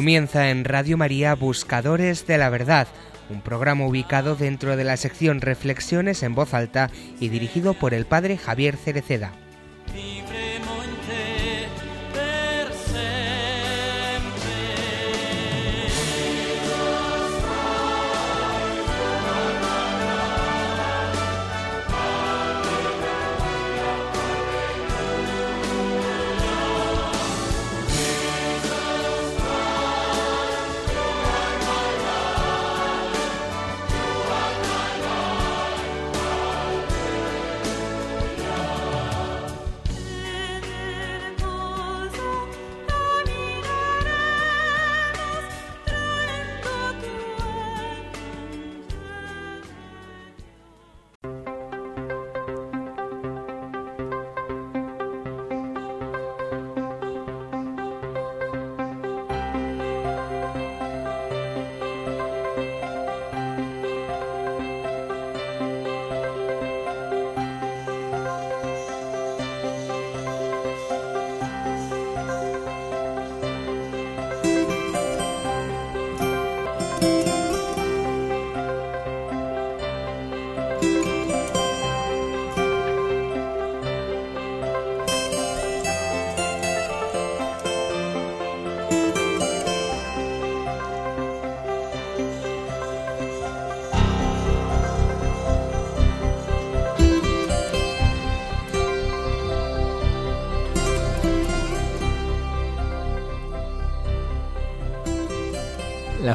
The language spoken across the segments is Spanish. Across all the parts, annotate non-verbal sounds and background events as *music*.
Comienza en Radio María Buscadores de la Verdad, un programa ubicado dentro de la sección Reflexiones en voz alta y dirigido por el padre Javier Cereceda.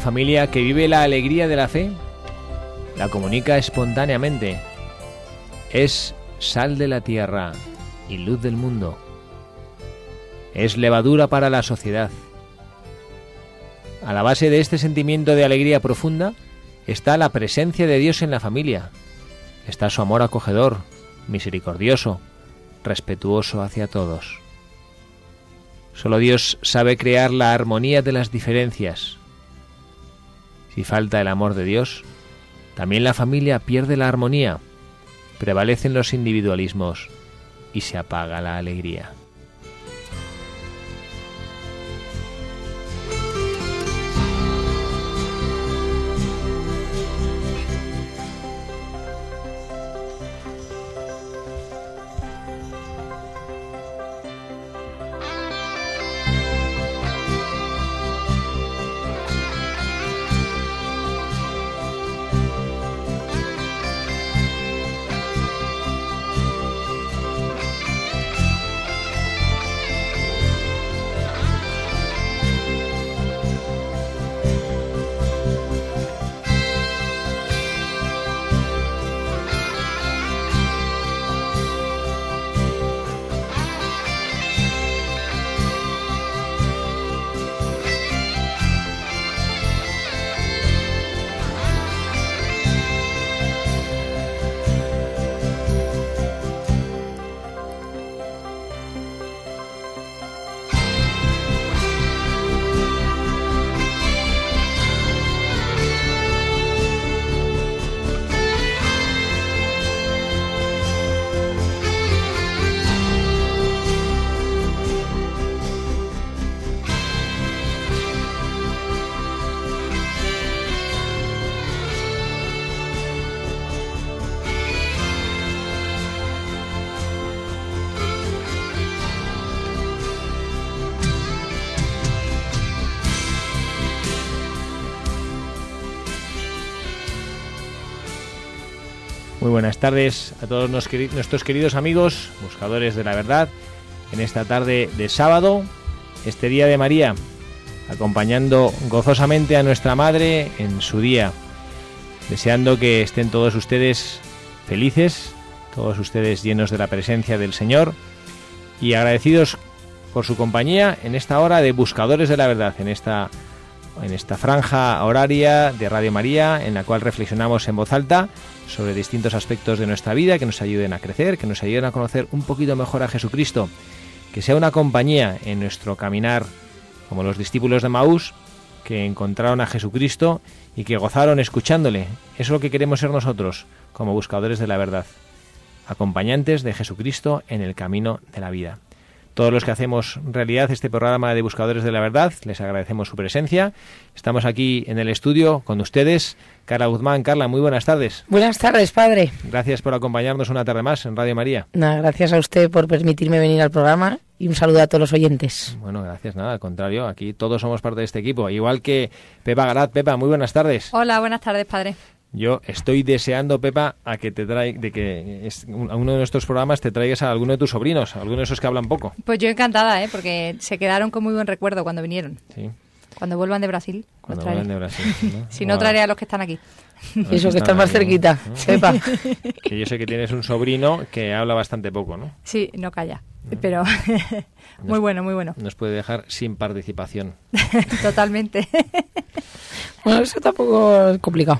Familia que vive la alegría de la fe la comunica espontáneamente. Es sal de la tierra y luz del mundo. Es levadura para la sociedad. A la base de este sentimiento de alegría profunda está la presencia de Dios en la familia. Está su amor acogedor, misericordioso, respetuoso hacia todos. Solo Dios sabe crear la armonía de las diferencias, si falta el amor de Dios, también la familia pierde la armonía, prevalecen los individualismos y se apaga la alegría. Muy buenas tardes a todos nuestros queridos amigos, buscadores de la verdad, en esta tarde de sábado, este día de María, acompañando gozosamente a nuestra Madre en su día, deseando que estén todos ustedes felices, todos ustedes llenos de la presencia del Señor y agradecidos por su compañía en esta hora de buscadores de la verdad, en esta en esta franja horaria de Radio María en la cual reflexionamos en voz alta sobre distintos aspectos de nuestra vida que nos ayuden a crecer, que nos ayuden a conocer un poquito mejor a Jesucristo, que sea una compañía en nuestro caminar como los discípulos de Maús que encontraron a Jesucristo y que gozaron escuchándole. Eso es lo que queremos ser nosotros como buscadores de la verdad, acompañantes de Jesucristo en el camino de la vida. Todos los que hacemos realidad este programa de Buscadores de la Verdad. Les agradecemos su presencia. Estamos aquí en el estudio con ustedes. Carla Guzmán, Carla, muy buenas tardes. Buenas tardes, padre. Gracias por acompañarnos una tarde más en Radio María. Nada, gracias a usted por permitirme venir al programa y un saludo a todos los oyentes. Bueno, gracias, nada, al contrario, aquí todos somos parte de este equipo, igual que Pepa Garat. Pepa, muy buenas tardes. Hola, buenas tardes, padre. Yo estoy deseando, Pepa, a que te traiga, de que a uno de nuestros programas te traigas a alguno de tus sobrinos, a alguno de esos que hablan poco. Pues yo encantada, ¿eh? porque se quedaron con muy buen recuerdo cuando vinieron. Sí. Cuando vuelvan de Brasil. Cuando vuelvan de Brasil. ¿no? *laughs* si no, traeré a los que están aquí. Eso, que están más cerquita. Pepa. *laughs* Que yo sé que tienes un sobrino que habla bastante poco, ¿no? Sí, no calla. Pero *laughs* muy bueno, muy bueno. Nos puede dejar sin participación. *laughs* Totalmente. Bueno, eso tampoco es complicado.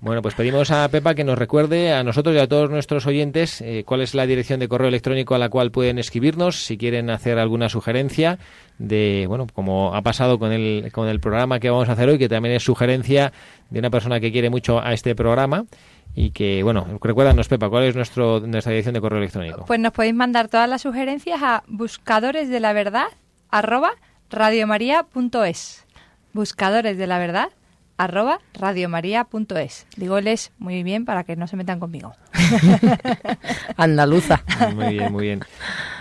Bueno, pues pedimos a Pepa que nos recuerde a nosotros y a todos nuestros oyentes eh, cuál es la dirección de correo electrónico a la cual pueden escribirnos si quieren hacer alguna sugerencia de, bueno, como ha pasado con el, con el programa que vamos a hacer hoy, que también es sugerencia de una persona que quiere mucho a este programa y que, bueno, recuérdanos, Pepa, ¿cuál es nuestro, nuestra dirección de correo electrónico? Pues nos podéis mandar todas las sugerencias a buscadores de la verdad arroba radiomaria.es buscadores de la verdad arroba radiomaria.es. Digoles muy bien para que no se metan conmigo. *laughs* Andaluza. Muy bien, muy bien.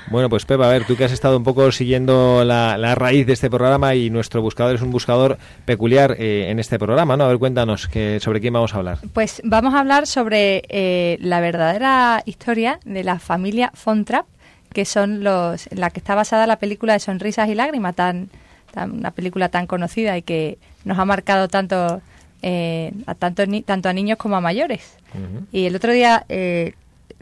Bueno, pues Pepa, a ver, tú que has estado un poco siguiendo la, la raíz de este programa y nuestro buscador es un buscador peculiar eh, en este programa, ¿no? A ver, cuéntanos que, sobre quién vamos a hablar. Pues vamos a hablar sobre eh, la verdadera historia de la familia Fontrap, que son los, en la que está basada la película de Sonrisas y Lágrimas, tan una película tan conocida y que nos ha marcado tanto eh, a tanto, tanto a niños como a mayores. Y el otro día eh,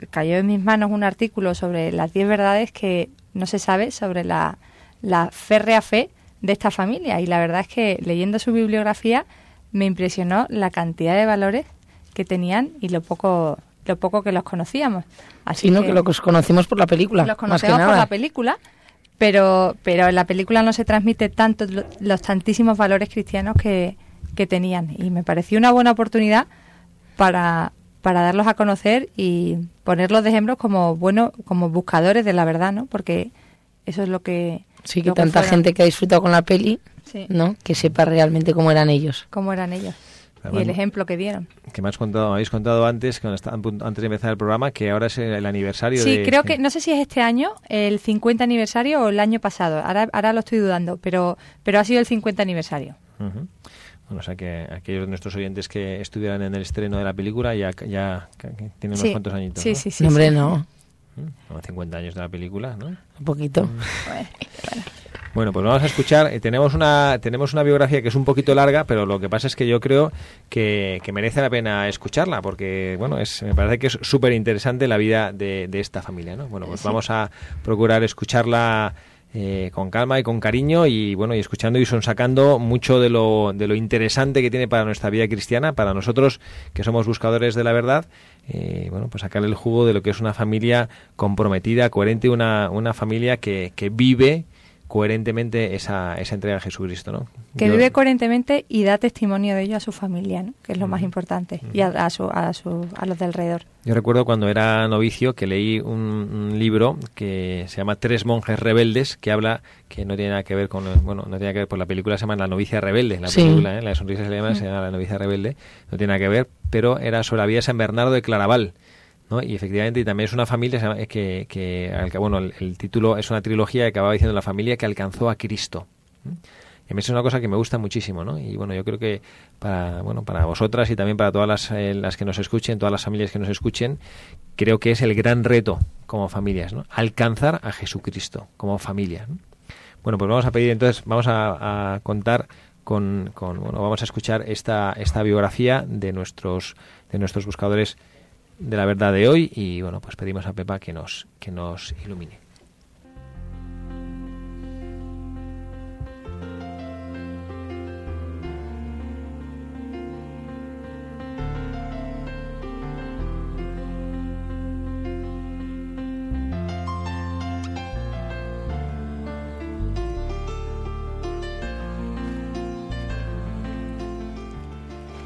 cayó en mis manos un artículo sobre las 10 verdades que no se sabe sobre la, la férrea fe de esta familia. Y la verdad es que leyendo su bibliografía me impresionó la cantidad de valores que tenían y lo poco lo poco que los conocíamos. Así que, que los conocimos por la película. Los conocemos por la película pero, pero en la película no se transmite tanto los tantísimos valores cristianos que, que tenían y me pareció una buena oportunidad para, para darlos a conocer y ponerlos de ejemplo como bueno como buscadores de la verdad no porque eso es lo que sí que tanta gente que ha disfrutado con la peli no que sepa realmente cómo eran ellos. Cómo eran ellos. Y el ejemplo que dieron. Que me has contado, habéis contado antes, antes de empezar el programa, que ahora es el aniversario sí, creo que, no sé si es este año, el 50 aniversario o el año pasado, ahora, ahora lo estoy dudando, pero, pero ha sido el 50 aniversario. Bueno, o sea que aquellos de nuestros oyentes que estuvieran en el estreno de la película ya, ya tienen unos cuantos añitos. Sí, sí, sí. Hombre, no. 50 años de la película, ¿no? Un poquito. Bueno, pues vamos a escuchar. Eh, tenemos una tenemos una biografía que es un poquito larga, pero lo que pasa es que yo creo que, merece la pena escucharla, porque bueno, es me parece que es súper interesante la vida de, esta familia, ¿no? Bueno, pues vamos a procurar escucharla eh, con calma y con cariño y bueno y escuchando y son sacando mucho de lo, de lo interesante que tiene para nuestra vida cristiana para nosotros que somos buscadores de la verdad eh, bueno pues sacar el jugo de lo que es una familia comprometida coherente una, una familia que, que vive coherentemente esa, esa entrega a Jesucristo, ¿no? Que vive coherentemente y da testimonio de ello a su familia, ¿no? Que es lo más importante, y a, a, su, a, su, a los de alrededor. Yo recuerdo cuando era novicio que leí un, libro que se llama Tres monjes rebeldes, que habla, que no tiene nada que ver con, bueno, no tiene que ver, por la película se llama La novicia rebelde, la película, ¿eh? La sonrisa se llama, se llama La novicia rebelde, no tiene nada que ver, pero era sobre la vida de San Bernardo de Claraval, y efectivamente, y también es una familia que, que, bueno, el, título es una trilogía que acababa diciendo la familia que alcanzó a Cristo. Y a mí es una cosa que me gusta muchísimo, ¿no? Y bueno, yo creo que para, bueno, para vosotras y también para todas las, eh, las que nos escuchen, todas las familias que nos escuchen, creo que es el gran reto como familias, ¿no? Alcanzar a Jesucristo como familia. Bueno, pues vamos a pedir entonces, vamos a, contar con, con, bueno, vamos a escuchar esta, esta biografía de nuestros, de nuestros buscadores de la verdad de hoy y bueno, pues pedimos a Pepa que nos, que nos ilumine.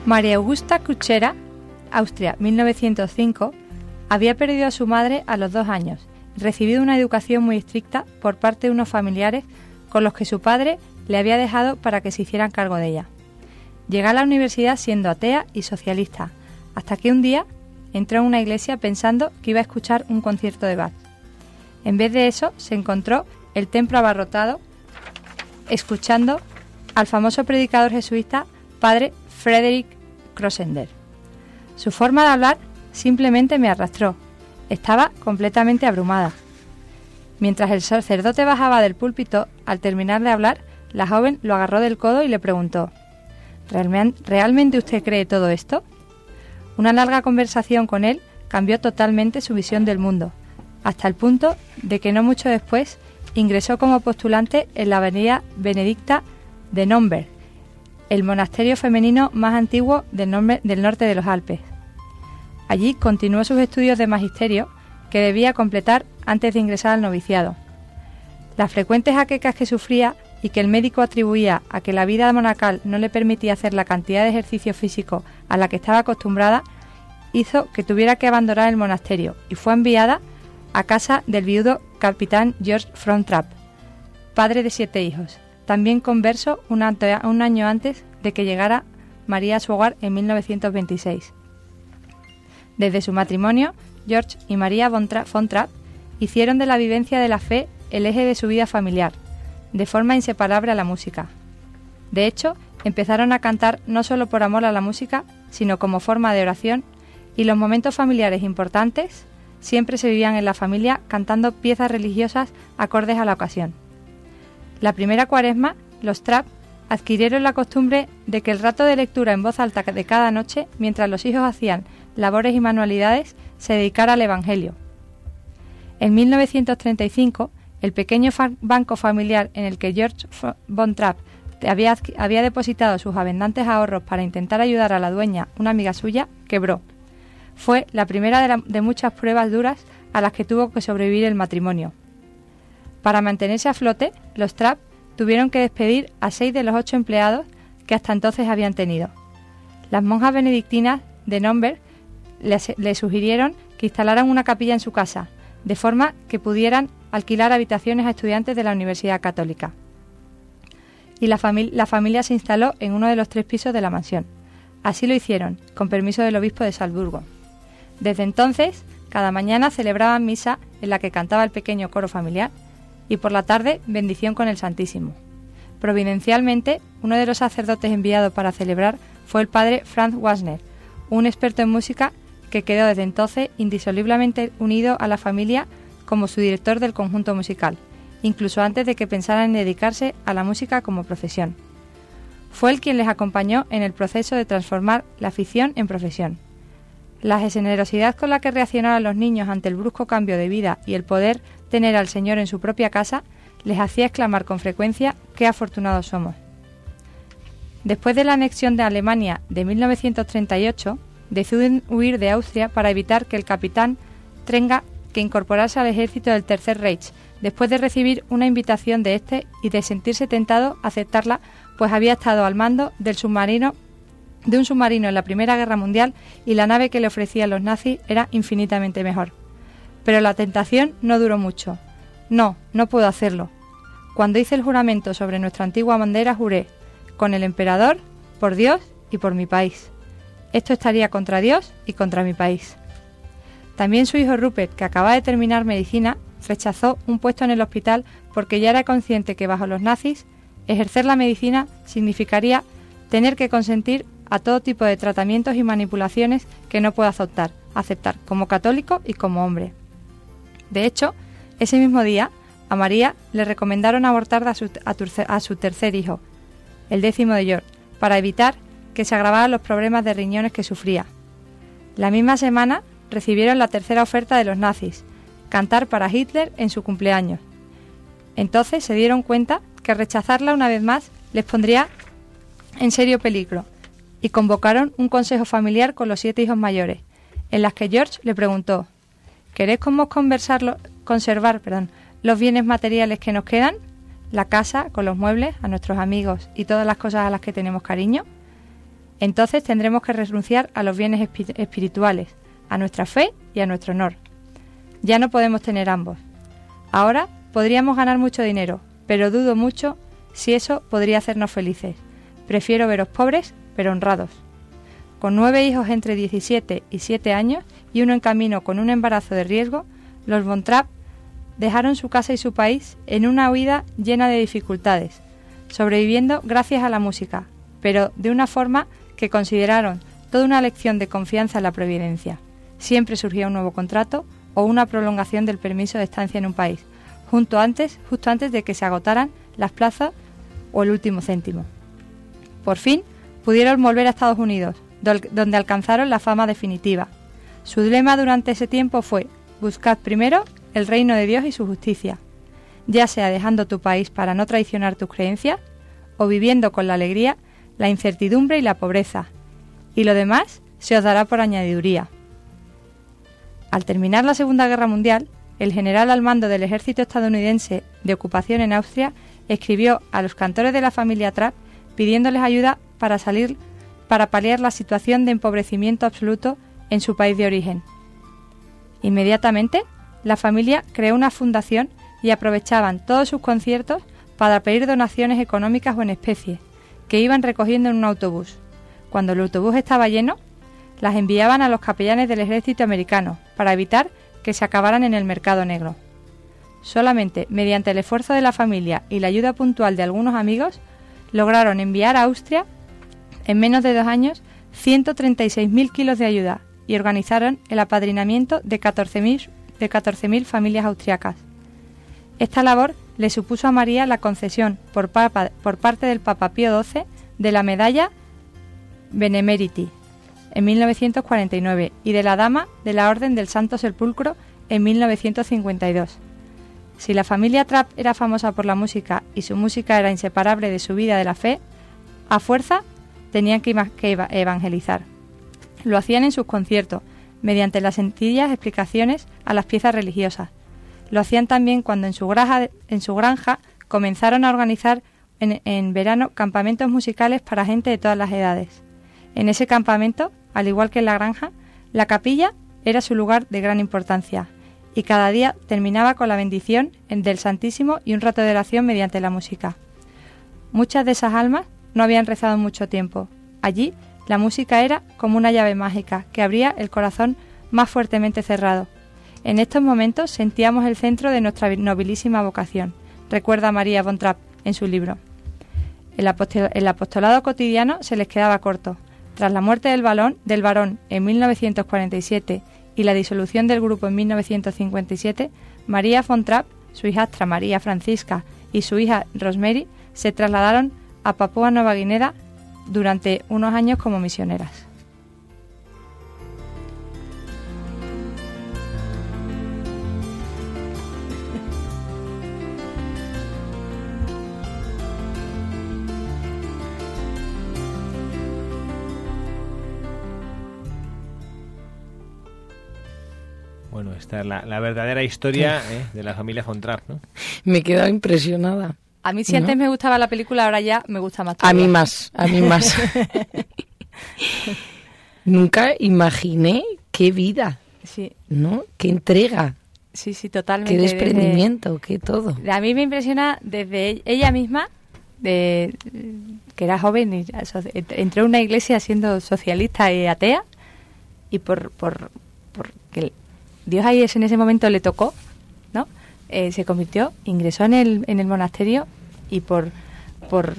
María Augusta Cuchera Austria, 1905, había perdido a su madre a los dos años recibido una educación muy estricta por parte de unos familiares con los que su padre le había dejado para que se hicieran cargo de ella. Llegó a la universidad siendo atea y socialista, hasta que un día entró en una iglesia pensando que iba a escuchar un concierto de Bach. En vez de eso, se encontró el templo abarrotado, escuchando al famoso predicador jesuita padre Frederick Crossender. Su forma de hablar simplemente me arrastró. Estaba completamente abrumada. Mientras el sacerdote bajaba del púlpito, al terminar de hablar, la joven lo agarró del codo y le preguntó ¿Realmente usted cree todo esto? Una larga conversación con él cambió totalmente su visión del mundo, hasta el punto de que no mucho después ingresó como postulante en la avenida Benedicta de Nomberg, el monasterio femenino más antiguo del, norte de los Alpes. Allí continuó sus estudios de magisterio que debía completar antes de ingresar al noviciado. Las frecuentes jaquecas que sufría y que el médico atribuía a que la vida monacal no le permitía hacer la cantidad de ejercicio físico a la que estaba acostumbrada, hizo que tuviera que abandonar el monasterio y fue enviada a casa del viudo capitán George Frontrap, padre de siete hijos, también converso un, un año antes de que llegara María a su hogar en 1926. Desde su matrimonio, George y María von Trapp hicieron de la vivencia de la fe el eje de su vida familiar, de forma inseparable a la música. De hecho, empezaron a cantar no solo por amor a la música, sino como forma de oración, y los momentos familiares importantes siempre se vivían en la familia cantando piezas religiosas acordes a la ocasión. La primera cuaresma, los Trapp adquirieron la costumbre de que el rato de lectura en voz alta de cada noche, mientras los hijos hacían labores y manualidades, se dedicara al Evangelio. En 1935, el pequeño banco familiar en el que George von Trapp había, había depositado sus abundantes ahorros para intentar ayudar a la dueña, una amiga suya, quebró. Fue la primera de muchas pruebas duras a las que tuvo que sobrevivir el matrimonio. Para mantenerse a flote, los Trapp tuvieron que despedir a seis de los ocho empleados que hasta entonces habían tenido. Las monjas benedictinas de Nomberg le, sugirieron que instalaran una capilla en su casa, de forma que pudieran alquilar habitaciones a estudiantes de la Universidad Católica. Y la, la familia se instaló en uno de los tres pisos de la mansión. Así lo hicieron, con permiso del obispo de Salzburgo. Desde entonces, cada mañana celebraban misa en la que cantaba el pequeño coro familiar y por la tarde bendición con el Santísimo. Providencialmente, uno de los sacerdotes enviados para celebrar fue el padre Franz Wasner, un experto en música que quedó desde entonces indisolublemente unido a la familia como su director del conjunto musical, incluso antes de que pensaran en dedicarse a la música como profesión. Fue él quien les acompañó en el proceso de transformar la afición en profesión. La generosidad con la que reaccionaron los niños ante el brusco cambio de vida y el poder tener al Señor en su propia casa les hacía exclamar con frecuencia qué afortunados somos. Después de la anexión de Alemania de 1938, deciden huir de Austria para evitar que el capitán tenga que incorporarse al ejército del Tercer Reich, después de recibir una invitación de este y de sentirse tentado a aceptarla, pues había estado al mando del submarino de un submarino en la Primera Guerra Mundial y la nave que le ofrecían los nazis era infinitamente mejor. Pero la tentación no duró mucho. No, no puedo hacerlo. Cuando hice el juramento sobre nuestra antigua bandera, juré, con el emperador, por Dios y por mi país. Esto estaría contra Dios y contra mi país. También su hijo Rupert, que acababa de terminar medicina, rechazó un puesto en el hospital porque ya era consciente que bajo los nazis ejercer la medicina significaría tener que consentir a todo tipo de tratamientos y manipulaciones que no puede aceptar, aceptar como católico y como hombre. De hecho, ese mismo día, a María le recomendaron abortar a su, tercer hijo, el décimo de George, para evitar que se agravaran los problemas de riñones que sufría. La misma semana recibieron la tercera oferta de los nazis, cantar para Hitler en su cumpleaños. Entonces se dieron cuenta que rechazarla una vez más les pondría en serio peligro y convocaron un consejo familiar con los siete hijos mayores, en las que George le preguntó ¿Queréis conservar perdón, los bienes materiales que nos quedan? La casa, con los muebles, a nuestros amigos y todas las cosas a las que tenemos cariño. Entonces tendremos que renunciar a los bienes espirituales, a nuestra fe y a nuestro honor. Ya no podemos tener ambos. Ahora podríamos ganar mucho dinero, pero dudo mucho si eso podría hacernos felices. Prefiero veros pobres, pero honrados. Con nueve hijos entre 17 y 7 años y uno en camino con un embarazo de riesgo, los Von Trapp dejaron su casa y su país en una huida llena de dificultades, sobreviviendo gracias a la música, pero de una forma que consideraron toda una lección de confianza en la providencia. Siempre surgía un nuevo contrato o una prolongación del permiso de estancia en un país, justo antes, justo antes de que se agotaran las plazas o el último céntimo. Por fin pudieron volver a Estados Unidos, donde alcanzaron la fama definitiva. Su lema durante ese tiempo fue Buscad primero el reino de Dios y su justicia, ya sea dejando tu país para no traicionar tus creencias, o viviendo con la alegría, la incertidumbre y la pobreza, y lo demás se os dará por añadiduría. Al terminar la Segunda Guerra Mundial, el general al mando del ejército estadounidense de ocupación en Austria escribió a los cantores de la familia Trapp pidiéndoles ayuda para salir para paliar la situación de empobrecimiento absoluto en su país de origen. Inmediatamente, la familia creó una fundación y aprovechaban todos sus conciertos para pedir donaciones económicas o en especie, que iban recogiendo en un autobús. Cuando el autobús estaba lleno, las enviaban a los capellanes del ejército americano para evitar que se acabaran en el mercado negro. Solamente mediante el esfuerzo de la familia y la ayuda puntual de algunos amigos, lograron enviar a Austria, en menos de dos años, 136.000 kilos de ayuda y organizaron el apadrinamiento de 14.000 de 14.000 familias austriacas. Esta labor le supuso a María la concesión por, por parte del Papa Pío XII de la medalla Benemeriti en 1949 y de la Dama de la Orden del Santo Sepulcro en 1952. Si la familia Trapp era famosa por la música y su música era inseparable de su vida de la fe, a fuerza tenían que evangelizar. Lo hacían en sus conciertos, mediante las sencillas explicaciones a las piezas religiosas. Lo hacían también cuando en su granja, en su granja comenzaron a organizar en, en verano campamentos musicales para gente de todas las edades. En ese campamento, al igual que en la granja, la capilla era su lugar de gran importancia y cada día terminaba con la bendición del Santísimo y un rato de oración mediante la música. Muchas de esas almas no habían rezado mucho tiempo. Allí la música era como una llave mágica que abría el corazón más fuertemente cerrado. En estos momentos sentíamos el centro de nuestra nobilísima vocación, recuerda María von Trapp en su libro. El, apostolado cotidiano se les quedaba corto. Tras la muerte del, balón, del varón en 1947 y la disolución del grupo en 1957, María von Trapp, su hijastra María Francisca y su hija Rosemary se trasladaron a Papúa Nueva Guinea durante unos años como misioneras. Bueno, esta es la, verdadera historia eh, de la familia von Trapp, ¿no? Me he quedado impresionada. A mí si antes me gustaba la película, ahora ya me gusta más. A mí más, a mí más. *laughs* Nunca imaginé qué vida, sí. ¿no? Qué entrega. Sí, sí, totalmente. Qué desprendimiento, qué todo. A mí me impresiona desde ella misma, de que era joven y entró en una iglesia siendo socialista y atea y por, por, porque Dios ahí en ese momento le tocó, ¿no? Eh, se convirtió, ingresó en el, en el monasterio y por, por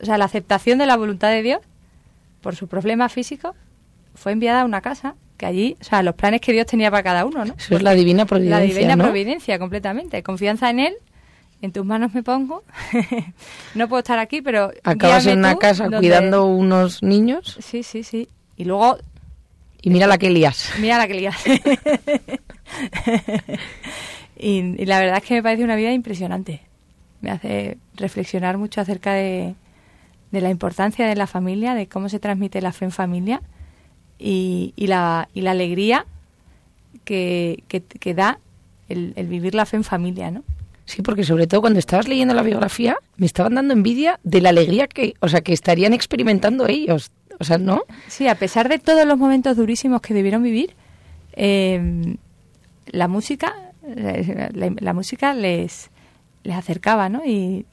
o sea, la aceptación de la voluntad de Dios, por su problema físico, fue enviada a una casa que allí, o sea, los planes que Dios tenía para cada uno, ¿no? Eso es la divina providencia. La divina providencia, completamente. Confianza en Él, en tus manos me pongo. *laughs* no puedo estar aquí, pero. Acabas en una casa cuidando unos niños. Sí, sí, sí. Y luego. Y mira la que lías. Mira la que lías. *laughs* y la verdad es que me parece una vida impresionante me hace reflexionar mucho acerca de, la importancia de la familia, de cómo se transmite la fe en familia y, la, y la alegría que, que, da el, vivir la fe en familia, ¿no? Sí, porque sobre todo cuando estabas leyendo la biografía me estaban dando envidia de la alegría que, o sea, que estarían experimentando ellos, o sea, ¿no? Sí, a pesar de todos los momentos durísimos que debieron vivir, eh, la música La, música les, les acercaba, ¿no? Y,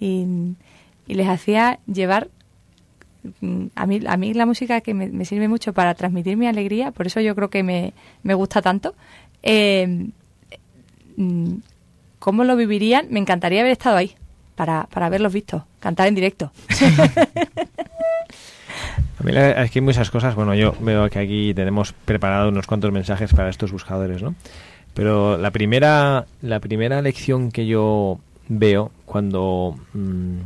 les hacía llevar mm, a mí, a mí la música que me, sirve mucho para transmitir mi alegría, por eso yo creo que me, me gusta tanto. Eh, mm, ¿Cómo lo vivirían? Me encantaría haber estado ahí para, para haberlos visto, cantar en directo. *laughs* A mí es que hay muchas cosas. Bueno, yo veo que aquí tenemos preparado unos cuantos mensajes para estos buscadores, ¿no? Pero la primera, la primera lección que yo veo cuando, mm,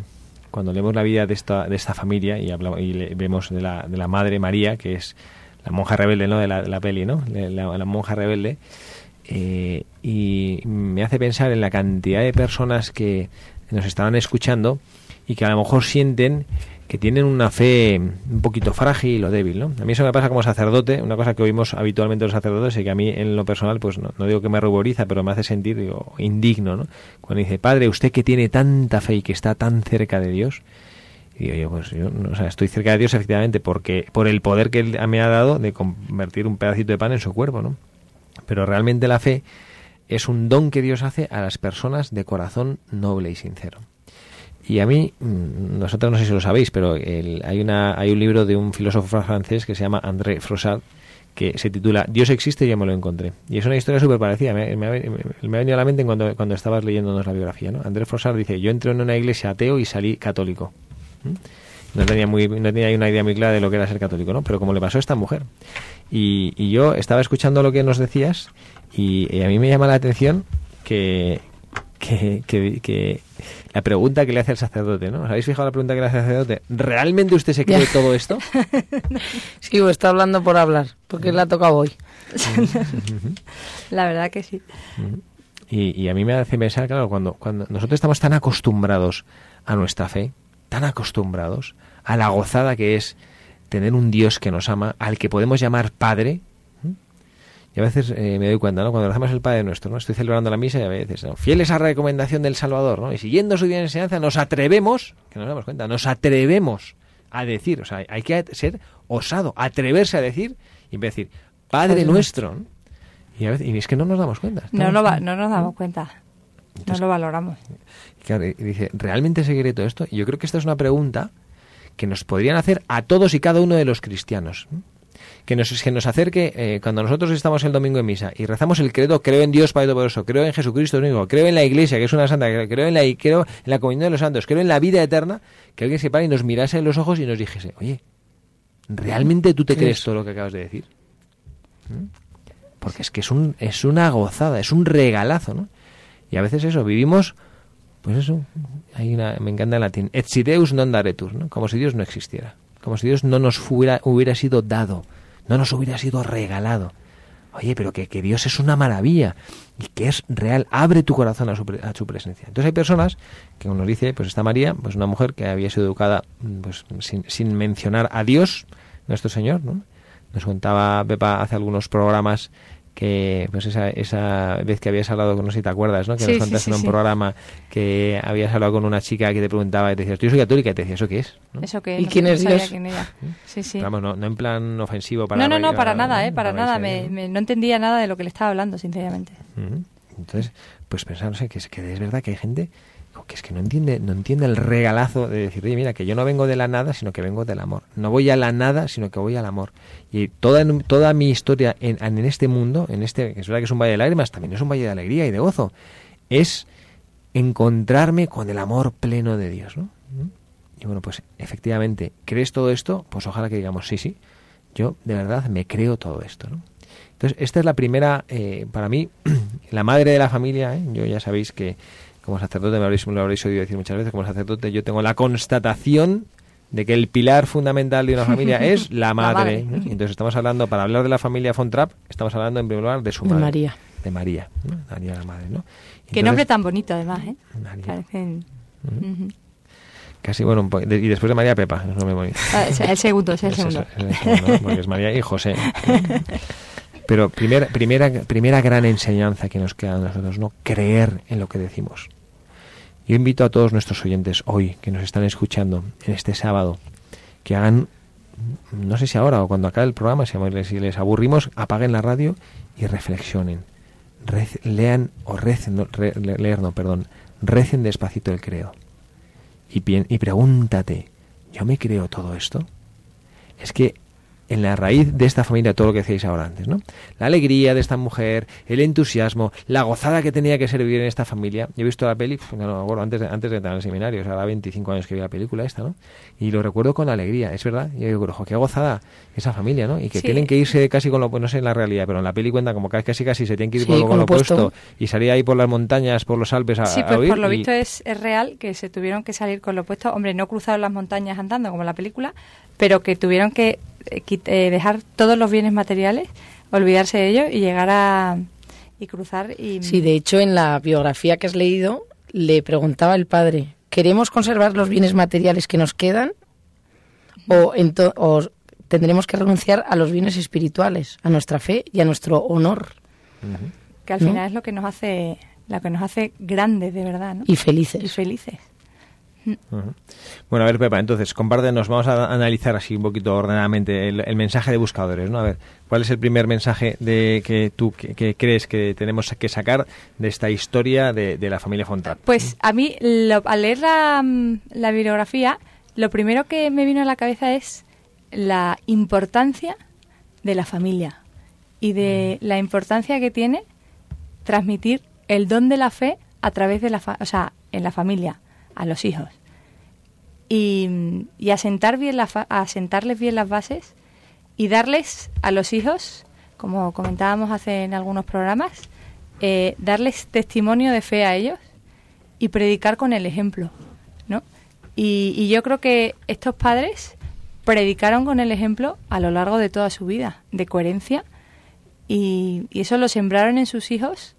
cuando leemos la vida de esta, de esta familia y, hablamos, y vemos de la, de la madre María, que es la monja rebelde, ¿no? De la, de la peli, ¿no? La, monja rebelde. Eh, y me hace pensar en la cantidad de personas que nos estaban escuchando y que a lo mejor sienten que tienen una fe un poquito frágil o débil, ¿no? A mí eso me pasa como sacerdote, una cosa que oímos habitualmente los sacerdotes y que a mí en lo personal, pues no, digo que me ruboriza, pero me hace sentir digo, indigno, ¿no? Cuando dice, Padre, usted que tiene tanta fe y que está tan cerca de Dios, y digo yo, pues yo o sea, estoy cerca de Dios efectivamente porque por el poder que Él me ha dado de convertir un pedacito de pan en su cuerpo, ¿no? Pero realmente la fe es un don que Dios hace a las personas de corazón noble y sincero. Y a mí, mm, nosotros no sé si lo sabéis, pero hay, una, hay un libro de un filósofo francés que se llama André Frossard que se titula Dios existe y yo me lo encontré. Y es una historia súper parecida. Me, me, ha venido a la mente cuando, cuando estabas leyéndonos la biografía. ¿no? André Frossard dice, yo entré en una iglesia ateo y salí católico. No tenía, muy, no tenía una idea muy clara de lo que era ser católico, ¿no? Pero como le pasó a esta mujer. Y, y yo estaba escuchando lo que nos decías y, a mí me llama la atención que, que, que, la pregunta que le hace el sacerdote, ¿no? ¿Os habéis fijado la pregunta que le hace el sacerdote? ¿Realmente usted se cree todo esto? *laughs* sí, o está hablando por hablar, porque le ha tocado hoy. la verdad que sí. Y, y, a mí me hace pensar, claro, cuando, cuando nosotros estamos tan acostumbrados a nuestra fe, tan acostumbrados a la gozada que es tener un Dios que nos ama, al que podemos llamar Padre, y a veces eh, me doy cuenta, ¿no? Cuando rezamos el Padre Nuestro, ¿no? Estoy celebrando la misa y a veces, ¿no? fieles a la recomendación del Salvador, ¿no? Y siguiendo su enseñanza, nos atrevemos, que nos damos cuenta, nos atrevemos a decir, o sea, hay que ser osado, atreverse a decir, y en vez de decir, Padre Nuestro, Y, a veces, y es que no nos damos cuenta. No, no, no nos damos cuenta. no lo valoramos. Claro, y dice, ¿realmente seguiré todo esto? Y yo creo que esta es una pregunta que nos podrían hacer a todos y cada uno de los cristianos que nos, que nos acerque eh, cuando nosotros estamos el domingo en misa y rezamos el credo, creo en Dios Padre Poderoso, creo en Jesucristo único, creo en la Iglesia, que es una santa, creo en la, creo en la comunión de los santos, creo en la vida eterna, que alguien se pare y nos mirase en los ojos y nos dijese, oye, ¿realmente tú te crees todo lo que acabas de decir? ¿Mm? Porque es que es, un, es una gozada, es un regalazo, ¿no? Y a veces eso, vivimos, pues eso, hay una, me encanta el latín, et si Deus non daretur, ¿no? Como si Dios no existiera, como si Dios no nos hubiera, hubiera sido dado no nos hubiera sido regalado. Oye, pero que, que Dios es una maravilla y que es real, abre tu corazón a su, a su presencia. Entonces hay personas que nos dice, pues esta María, pues una mujer que había sido educada pues, sin, sin mencionar a Dios, nuestro Señor, ¿no? Nos contaba Pepa hace algunos programas que pues esa, esa vez que habías hablado con, no sé si te acuerdas, ¿no? Que nos contaste en un programa que habías hablado con una chica que te preguntaba y te decías, yo soy católica, y te decía, ¿eso qué es? ¿Eso qué ¿Y quién es Dios? Sí, sí. Vamos, no, no, en plan ofensivo para... No, no, no, para nada, ¿eh? Para nada. Me, no entendía nada de lo que le estaba hablando, sinceramente. Entonces, pues pensar, no sé, que, que es verdad que hay gente que es que no entiende, no entiende el regalazo de decir, oye, mira, que yo no vengo de la nada, sino que vengo del amor. No voy a la nada, sino que voy al amor. Y toda, toda mi historia en, en este mundo, en este, que es verdad que es un valle de lágrimas, también es un valle de alegría y de gozo, es encontrarme con el amor pleno de Dios, ¿no? Y bueno, pues efectivamente, ¿crees todo esto? Pues ojalá que digamos, sí, sí, yo de verdad me creo todo esto, ¿no? Entonces, esta es la primera, eh, para mí, *clears throat* la madre de la familia, ¿eh? yo ya sabéis que como sacerdote, me, habréis, lo habréis oído decir muchas veces, como sacerdote yo tengo la constatación de que el pilar fundamental de una familia *laughs* es la madre. Entonces estamos hablando, para hablar de la familia von Trapp, estamos hablando en primer lugar de su madre. De María. De María, María la madre, ¿no? Qué nombre tan bonito además, ¿eh? María. Casi, bueno, y después de María Pepa, es un bonito. Ah, el segundo, es el segundo. porque es María y José. Pero primera, primera, primera gran enseñanza que nos queda a nosotros, ¿no? Creer en lo que decimos. Yo invito a todos nuestros oyentes hoy que nos están escuchando en este sábado que hagan, no sé si ahora o cuando acabe el programa, si les, aburrimos, apaguen la radio y reflexionen. lean o recen, no, leer no, perdón, recen despacito el creo. Y, y pregúntate, ¿yo me creo todo esto? Es que en la raíz de esta familia todo lo que decíais ahora antes, ¿no? La alegría de esta mujer, el entusiasmo, la gozada que tenía que ser vivir en esta familia. Yo he visto la peli, bueno, antes de, antes de entrar al seminario, o sea, 25 años que vi la película esta, ¿no? Y lo recuerdo con alegría, es verdad. Y yo digo, qué gozada esa familia, ¿no? Y que tienen que irse casi con lo, no sé en la realidad, pero en la peli cuenta como casi casi se tienen que ir con, lo opuesto y salir ahí por las montañas, por los Alpes a Sí, pues por lo visto es, es real que se tuvieron que salir con lo opuesto. Hombre, no cruzaron las montañas andando como en la película, pero que tuvieron que eh, eh, dejar todos los bienes materiales, olvidarse de ellos y llegar a y cruzar y Sí, de hecho en la biografía que has leído le preguntaba el padre, ¿queremos conservar los bienes materiales que nos quedan o, o tendremos que renunciar a los bienes espirituales, a nuestra fe y a nuestro honor? Que al final es lo que nos hace lo que nos hace grandes de verdad, ¿no? Y felices. Y felices. Bueno, a ver, Pepa, entonces, compártenos, vamos a analizar así un poquito ordenadamente el, mensaje de buscadores, ¿no? A ver, ¿cuál es el primer mensaje de que tú que, crees que tenemos que sacar de esta historia de, la familia Fontán? Pues a mí, al leer la, mm, la bibliografía, lo primero que me vino a la cabeza es la importancia de la familia y de la importancia que tiene transmitir el don de la fe a través de la, o sea, en la familia a los hijos. Y, y asentar bien asentarles bien las bases y darles a los hijos, como comentábamos hace en algunos programas, eh, darles testimonio de fe a ellos y predicar con el ejemplo, ¿no? Y, yo creo que estos padres predicaron con el ejemplo a lo largo de toda su vida, de coherencia, y, y eso lo sembraron en sus hijos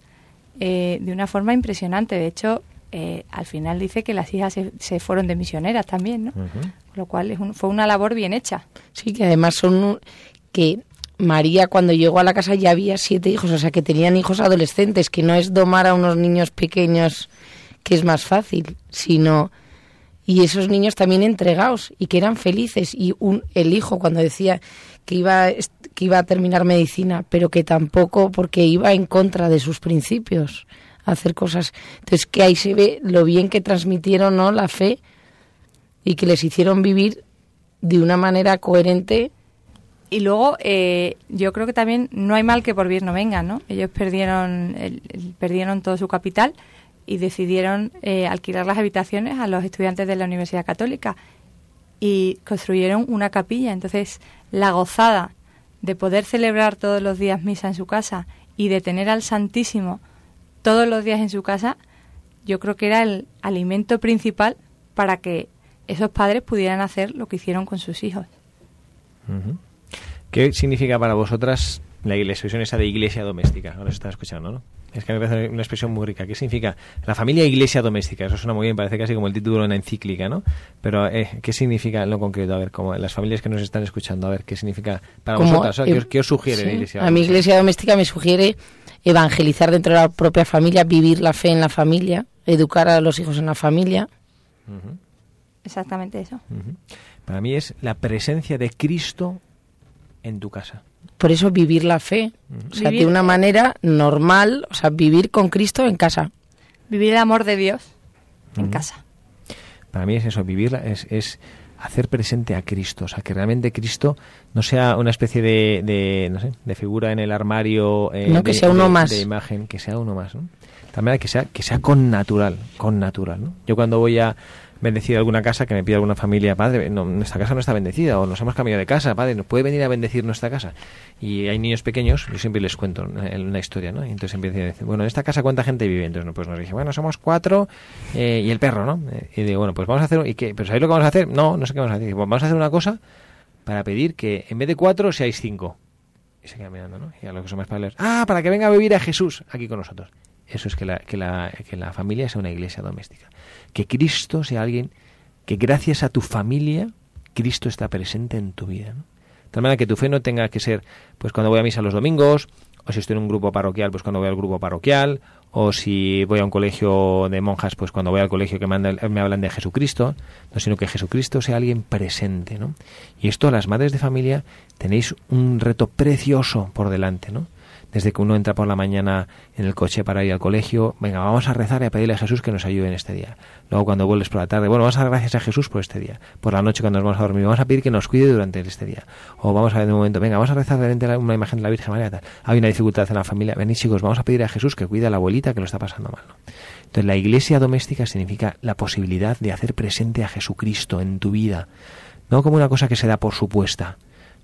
eh, de una forma impresionante. De hecho, eh, al final dice que las hijas se, fueron de misioneras también, ¿no? Lo cual es fue una labor bien hecha. Sí, que además son que María cuando llegó a la casa ya había siete hijos, o sea que tenían hijos adolescentes, que no es domar a unos niños pequeños que es más fácil, sino y esos niños también entregados y que eran felices y un, el hijo cuando decía que iba que iba a terminar medicina, pero que tampoco porque iba en contra de sus principios hacer cosas. Entonces, que ahí se ve lo bien que transmitieron ¿no? la fe y que les hicieron vivir de una manera coherente. Y luego, eh, yo creo que también no hay mal que por bien no venga, ¿no? Ellos perdieron, perdieron todo su capital y decidieron eh, alquilar las habitaciones a los estudiantes de la Universidad Católica y construyeron una capilla. Entonces, la gozada de poder celebrar todos los días misa en su casa y de tener al Santísimo todos los días en su casa, yo creo que era el alimento principal para que esos padres pudieran hacer lo que hicieron con sus hijos. ¿Qué significa para vosotras la, expresión esa de iglesia doméstica? Ahora se está escuchando, ¿no? Es que me parece una expresión muy rica. ¿Qué significa? La familia iglesia doméstica. Eso suena muy bien, parece casi como el título de una encíclica, ¿no? Pero, eh, ¿qué significa en lo concreto? A ver, como las familias que nos están escuchando, a ver, ¿qué significa para vosotras? ¿qué, os, sugiere la iglesia A mi iglesia doméstica me sugiere evangelizar dentro de la propia familia, vivir la fe en la familia, educar a los hijos en la familia. Exactamente eso. Para mí es la presencia de Cristo en tu casa. Por eso vivir la fe, o sea, de una manera normal, o sea, vivir con Cristo en casa. Vivir el amor de Dios en casa. Para mí es eso, vivir es, es hacer presente a Cristo, o sea, que realmente Cristo no sea una especie de, de no sé, de figura en el armario, eh, no, que sea uno más. de imagen, que sea uno más, ¿no? También que sea que sea con natural, con natural, ¿no? Yo cuando voy a bendecir alguna casa, que me pide alguna familia, padre, no, nuestra casa no está bendecida, o nos hemos cambiado de casa, padre, ¿nos puede venir a bendecir nuestra casa? Y hay niños pequeños, yo siempre les cuento una historia, ¿no? Y entonces empiezan a decir, bueno, ¿en esta casa cuánta gente vive? Entonces pues nos dice, bueno, somos cuatro eh, y el perro, ¿no? Y digo, bueno, pues vamos a hacer, ¿y qué? ¿Pero sabéis lo que vamos a hacer? No, no sé qué vamos a hacer. vamos a hacer una cosa para pedir que en vez de cuatro seáis cinco. Y se queda mirando, ¿no? Y a los que son más padres, ah, para que venga a vivir a Jesús aquí con nosotros. Eso es que la, que la, que la familia sea una iglesia doméstica. Que Cristo sea alguien que gracias a tu familia Cristo está presente en tu vida. De tal manera que tu fe no tenga que ser, pues cuando voy a misa los domingos, o si estoy en un grupo parroquial, pues cuando voy al grupo parroquial, o si voy a un colegio de monjas, pues cuando voy al colegio que me, me hablan de Jesucristo, no, sino que Jesucristo sea alguien presente, ¿no? Y esto, las madres de familia, tenéis un reto precioso por delante, ¿no? Desde que uno entra por la mañana en el coche para ir al colegio, venga, vamos a rezar y a pedirle a Jesús que nos ayude en este día. Luego cuando vuelves por la tarde, bueno, vamos a dar gracias a Jesús por este día. Por la noche cuando nos vamos a dormir, vamos a pedir que nos cuide durante este día. O vamos a ver en un momento, venga, vamos a rezar delante de una imagen de la Virgen María. Hay una dificultad en la familia, venid chicos, vamos a pedir a Jesús que cuide a la abuelita que lo está pasando mal. Entonces la iglesia doméstica significa la posibilidad de hacer presente a Jesucristo en tu vida, no como una cosa que se da por supuesta,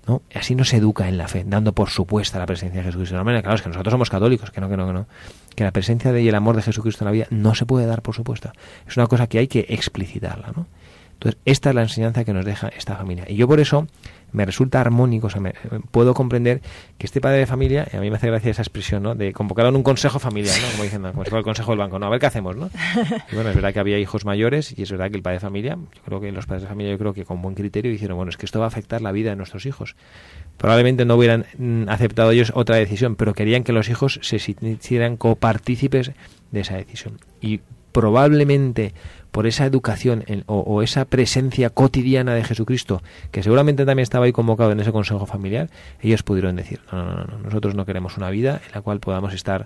¿no? Así no se educa en la fe, dando por supuesta la presencia de Jesucristo. No, claro, es que nosotros somos católicos, que no, que no, que no. Que la presencia de y el amor de Jesucristo en la vida no se puede dar por supuesta. Es una cosa que hay que explicitarla, ¿no? Entonces, esta es la enseñanza que nos deja esta familia. Y yo por eso me resulta armónico, o sea, puedo comprender que este padre de familia, y a mí me hace gracia esa expresión, ¿no? De convocar en un consejo familiar, ¿no? Como diciendo, como si fuera el consejo del banco, no, a ver qué hacemos, ¿no? *laughs* Y bueno, es verdad que había hijos mayores y es verdad que el padre de familia, yo creo que los padres de familia, yo creo que con buen criterio dijeron, bueno, es que esto va a afectar la vida de nuestros hijos. Probablemente no hubieran mm, aceptado ellos otra decisión, pero querían que los hijos se hicieran copartícipes de esa decisión. Y probablemente por esa educación o, esa presencia cotidiana de Jesucristo, que seguramente también estaba ahí convocado en ese consejo familiar, ellos pudieron decir, no, no, no, nosotros no queremos una vida en la cual podamos estar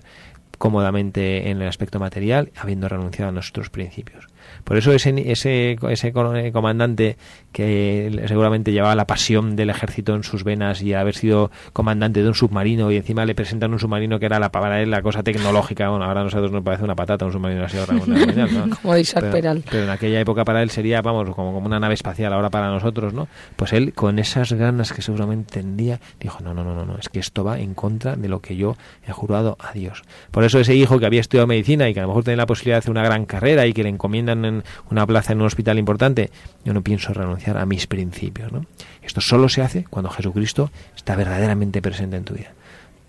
cómodamente en el aspecto material, habiendo renunciado a nuestros principios. Por eso ese, ese, ese comandante que seguramente llevaba la pasión del ejército en sus venas y haber sido comandante de un submarino y encima le presentan un submarino que era la, para él la cosa tecnológica, bueno, ahora a nosotros nos parece una patata un submarino así ahora, ¿no? *laughs* como Isaac pero, Peral. Pero en aquella época para él sería, vamos, como, como una nave espacial ahora para nosotros, ¿no? Pues él con esas ganas que seguramente tendría, dijo, no, no, no, no, no, es que esto va en contra de lo que yo he jurado a Dios. Por eso ese hijo que había estudiado medicina y que a lo mejor tenía la posibilidad de hacer una gran carrera y que le encomiendan en una plaza en un hospital importante, yo no pienso renunciar a mis principios. ¿no? Esto solo se hace cuando Jesucristo está verdaderamente presente en tu vida.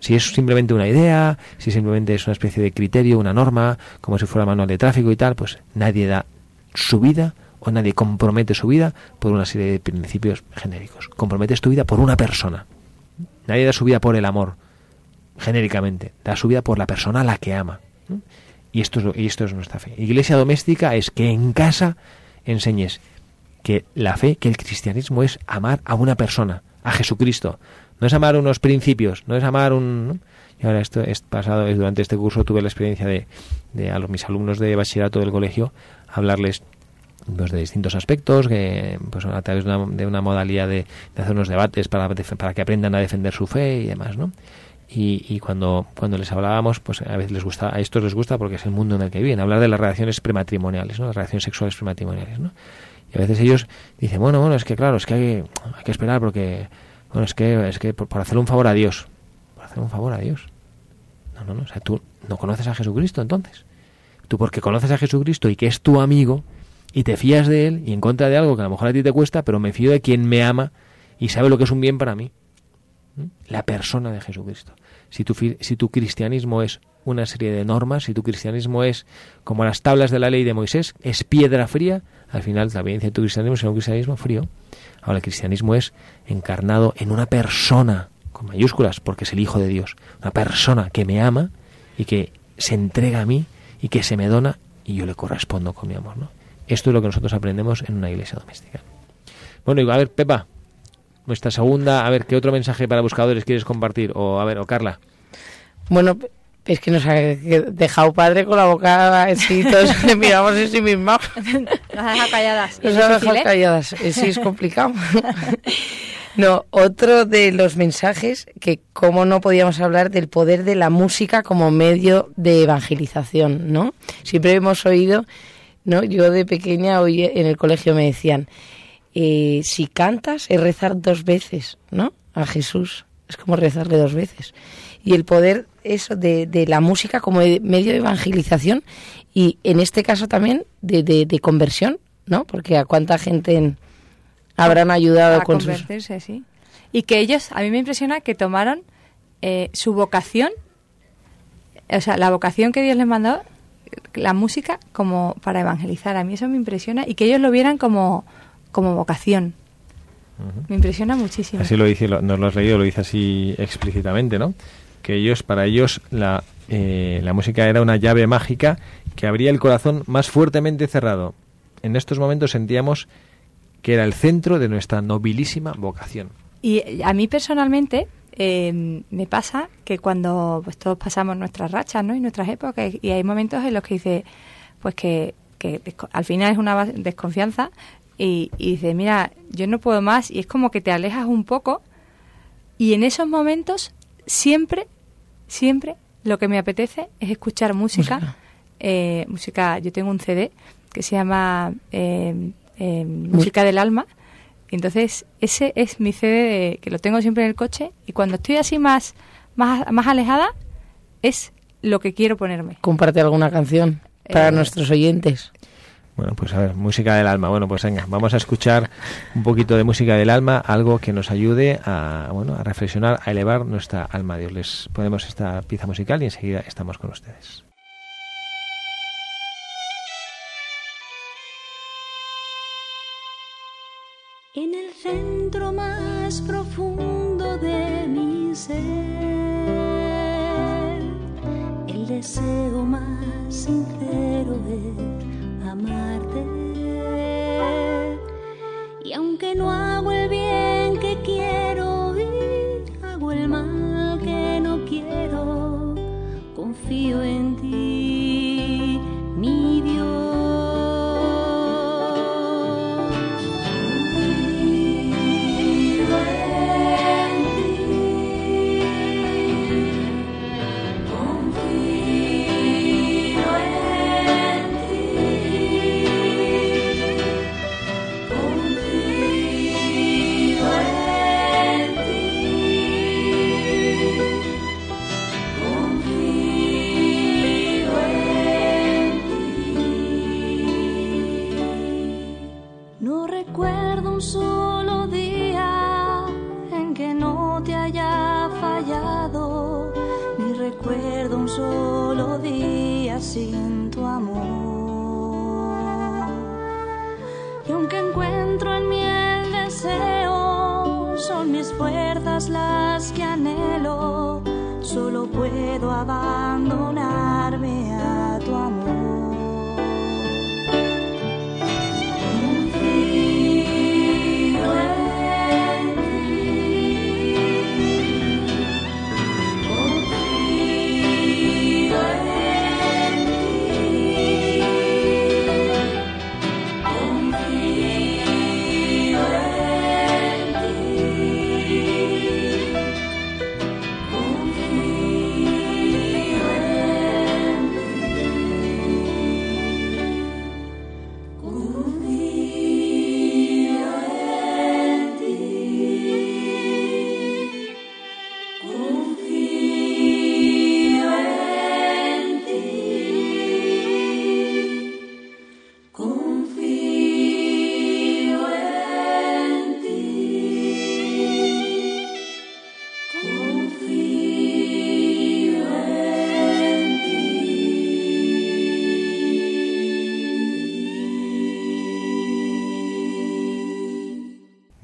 Si es simplemente una idea, si simplemente es una especie de criterio, una norma, como si fuera manual de tráfico y tal, pues nadie da su vida o nadie compromete su vida por una serie de principios genéricos. Comprometes tu vida por una persona. Nadie da su vida por el amor, genéricamente. Da su vida por la persona a la que ama. Y esto es, y esto es nuestra fe. Iglesia doméstica es que en casa enseñes que la fe, que el cristianismo es amar a una persona, a Jesucristo. No es amar unos principios, no es amar un... Y ahora esto es pasado, durante este curso tuve la experiencia de, de a los, mis alumnos de bachillerato del colegio hablarles pues, de distintos aspectos, que, pues, a través de una, de una modalidad de, de, hacer unos debates para, para que aprendan a defender su fe y demás, ¿no? Y, y, cuando, cuando les hablábamos, pues a veces les gusta, a estos les gusta porque es el mundo en el que viven, hablar de las relaciones prematrimoniales, ¿no? las relaciones sexuales prematrimoniales, ¿no? Y a veces ellos dicen, bueno, bueno, es que claro, es que hay, que esperar porque, bueno, es que, es que por, hacerle un favor a Dios, por hacer un favor a Dios. No, no, no, o sea, tú no conoces a Jesucristo entonces. Tú porque conoces a Jesucristo y que es tu amigo y te fías de él y en contra de algo que a lo mejor a ti te cuesta, pero me fío de quien me ama y sabe lo que es un bien para mí. La persona de Jesucristo si tu, si tu cristianismo es una serie de normas, si tu cristianismo es como las tablas de la ley de Moisés, es piedra fría, al final la evidencia de tu cristianismo es un cristianismo frío. Ahora el cristianismo es encarnado en una persona, con mayúsculas, porque es el Hijo de Dios, una persona que me ama y que se entrega a mí y que se me dona y yo le correspondo con mi amor. Esto es lo que nosotros aprendemos en una iglesia doméstica. Bueno, y a ver, Pepa, nuestra segunda, a ver, ¿qué otro mensaje para buscadores quieres compartir? O a ver, o Carla. Bueno, es que nos ha dejado padre con la boca así, todos miramos en sí mismos. *laughs* Nos ha dejado calladas. Nos ha dejado ¿eh? calladas, sí, es complicado. No, otro de los mensajes que cómo no podíamos hablar del poder de la música como medio de evangelización, ¿no? Siempre hemos oído, ¿no? Yo de pequeña hoy en el colegio me decían, eh, si cantas es rezar dos veces, ¿no? A Jesús. Es como rezarle dos veces. Y el poder eso de, de la música como medio de evangelización y en este caso también de, de, conversión, ¿no? Porque a cuánta gente habrán ayudado a con convertirse, sí. Y que ellos, a mí me impresiona que tomaron eh, su vocación, o sea, la vocación que Dios les mandó, la música, como para evangelizar. A mí eso me impresiona y que ellos lo vieran como como vocación. Me impresiona muchísimo. Así lo dice, nos lo has leído, lo dice así explícitamente, ¿no? Que ellos, para ellos, la, eh, la música era una llave mágica que abría el corazón más fuertemente cerrado. En estos momentos sentíamos que era el centro de nuestra nobilísima vocación. Y a mí personalmente, eh, me pasa que cuando pues todos pasamos nuestras rachas, ¿no? Y nuestras épocas, y hay momentos en los que dice, pues que, que al final es una desconfianza y, y dice, mira, yo no puedo más, y es como que te alejas un poco, y en esos momentos siempre, siempre lo que me apetece es escuchar música. Música. eh, música, yo tengo un CD que se llama eh, eh, Música del Alma. Y entonces ese es mi CD de- que lo tengo siempre en el coche y cuando estoy así más, más, más alejada es lo que quiero ponerme. Comparte alguna canción para Eh, nuestros oyentes. Bueno, pues a ver, música del alma. Bueno, pues venga, vamos a escuchar un poquito de música del alma, algo que nos ayude a, bueno, a reflexionar, a elevar nuestra alma Dios. Les ponemos esta pieza musical y enseguida estamos con ustedes. Y aunque no hago el bien que quiero y hago el mal que no quiero, confío en ti,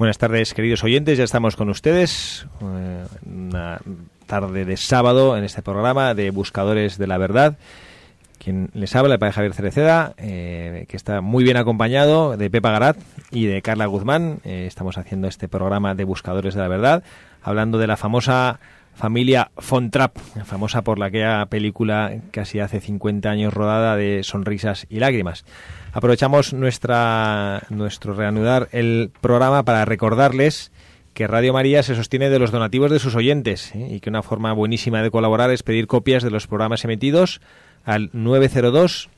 Buenas tardes, queridos oyentes. Ya estamos con ustedes. eh, Una tarde de sábado en este programa de Buscadores de la Verdad. Quien les habla, el padre Javier Cereceda, eh, que está muy bien acompañado de Pepa Garat y de Carla Guzmán. Eh, estamos haciendo este programa de Buscadores de la Verdad, hablando de la famosa familia Fontrap, famosa por la aquella película casi hace 50 años rodada de Sonrisas y Lágrimas. Aprovechamos nuestra, nuestro reanudar el programa para recordarles que Radio María se sostiene de los donativos de sus oyentes ¿eh? y que una forma buenísima de colaborar es pedir copias de los programas emitidos al 902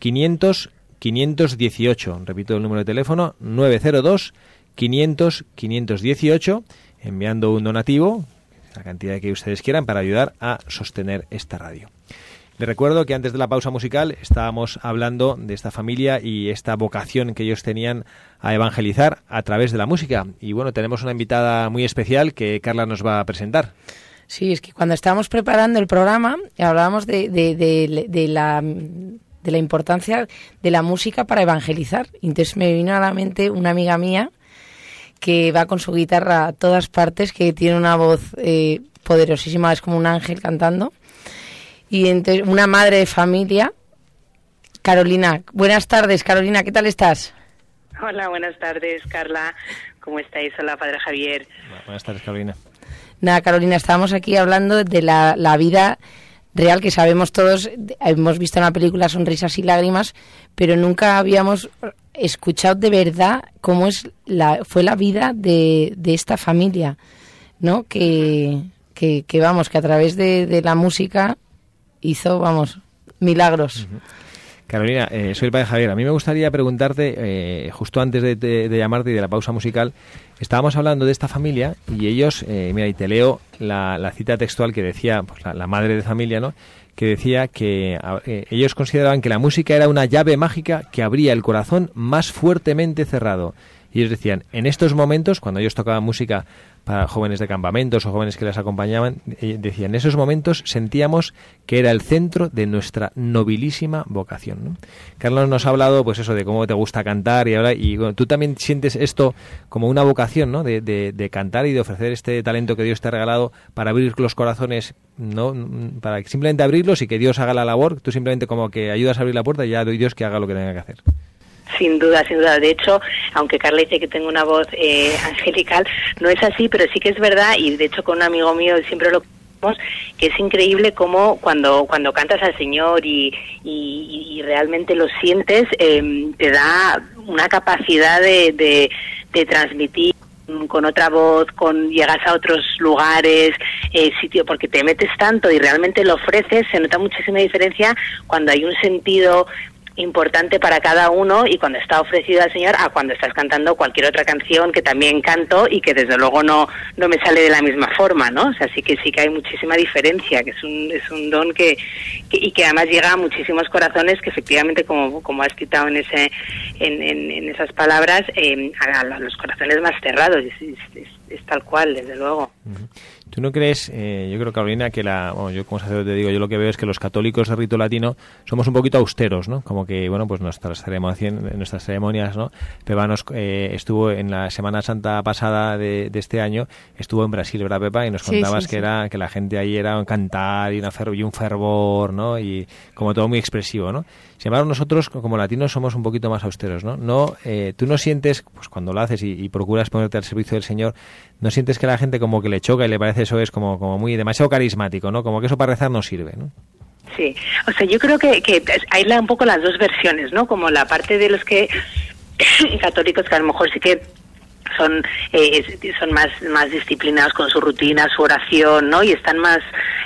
500 518. Repito el número de teléfono 902 500 518 enviando un donativo, la cantidad que ustedes quieran para ayudar a sostener esta radio. Les recuerdo que antes de la pausa musical estábamos hablando de esta familia y esta vocación que ellos tenían a evangelizar a través de la música. Y bueno, tenemos una invitada muy especial que Carla nos va a presentar. Sí, es que cuando estábamos preparando el programa hablábamos de, de, de, de la de la importancia de la música para evangelizar. Entonces me vino a la mente una amiga mía que va con su guitarra a todas partes, que tiene una voz eh, poderosísima, es como un ángel cantando. Y entonces una madre de familia, Carolina. Buenas tardes, Carolina, ¿qué tal estás? Hola, buenas tardes, Carla. ¿Cómo estáis? Hola, Padre Javier. Buenas tardes, Carolina. Nada, Carolina, estábamos aquí hablando de la, la vida real que sabemos todos, hemos visto en la película Sonrisas y Lágrimas, pero nunca habíamos escuchado de verdad cómo es la, fue la vida de, de esta familia, ¿no? Que, que, que vamos, que a través de, de la música hizo, vamos, milagros. Carolina, eh, soy el padre Javier. A mí me gustaría preguntarte, eh, justo antes de, de- llamarte y de la pausa musical, estábamos hablando de esta familia y ellos, eh, mira, y te leo la, la cita textual que decía pues, la madre de familia, ¿no? Que decía que eh, ellos consideraban que la música era una llave mágica que abría el corazón más fuertemente cerrado. Y ellos decían, en estos momentos, cuando ellos tocaban música para jóvenes de campamentos o jóvenes que les acompañaban, eh, decían, en esos momentos sentíamos que era el centro de nuestra nobilísima vocación. ¿no? Carlos nos ha hablado, pues eso, de cómo te gusta cantar y ahora, y bueno, tú también sientes esto como una vocación, ¿no? De, de- de cantar y de ofrecer este talento que Dios te ha regalado para abrir los corazones, ¿no? Para simplemente abrirlos y que Dios haga la labor, tú simplemente como que ayudas a abrir la puerta y ya doy Dios que haga lo que tenga que hacer. Sin duda, sin duda. De hecho, aunque Carla dice que tengo una voz eh, angelical, no es así, pero sí que es verdad, y de hecho con un amigo mío siempre lo que es increíble cómo cuando, cuando cantas al Señor y, y- y realmente lo sientes, eh, te da una capacidad de, de, de transmitir con otra voz, con llegas a otros lugares, eh, sitio, porque te metes tanto y realmente lo ofreces, se nota muchísima diferencia cuando hay un sentido importante para cada uno y cuando está ofrecido al Señor a cuando estás cantando cualquier otra canción que también canto y que desde luego no, no me sale de la misma forma, ¿no? O sea, sí que sí que hay muchísima diferencia, que es un, es un don que, y que además llega a muchísimos corazones que efectivamente, como, como has citado en ese en, en, esas palabras, eh, a, los corazones más cerrados, es- es- es tal cual, desde luego. ¿Tú no crees, eh, yo creo, Carolina, que la, bueno, yo como sacerdote te digo, yo lo que veo es que los católicos de rito latino somos un poquito austeros, ¿no? Como que, bueno, pues nuestras ceremonias, nuestras ceremonias ¿no? Pepa nos, eh, estuvo en la Semana Santa pasada de, de este año, estuvo en Brasil, ¿verdad, Pepa? Y nos Sí, contabas sí, que sí. era que la gente ahí era un cantar y, una fer- y un fervor, ¿no? Y como todo muy expresivo, ¿no? Sin embargo, nosotros como latinos somos un poquito más austeros, ¿no? no eh, tú no sientes, pues cuando lo haces y, procuras ponerte al servicio del Señor, no sientes que la gente como que le choca y le parece eso es como, como muy demasiado carismático, ¿no? Como que eso para rezar no sirve, ¿no? Sí, o sea, yo creo que, que hay la- un poco las dos versiones, ¿no? Como la parte de los que *coughs* católicos que a lo mejor sí que son eh, son más más disciplinados con su rutina, su oración, ¿no? Y están más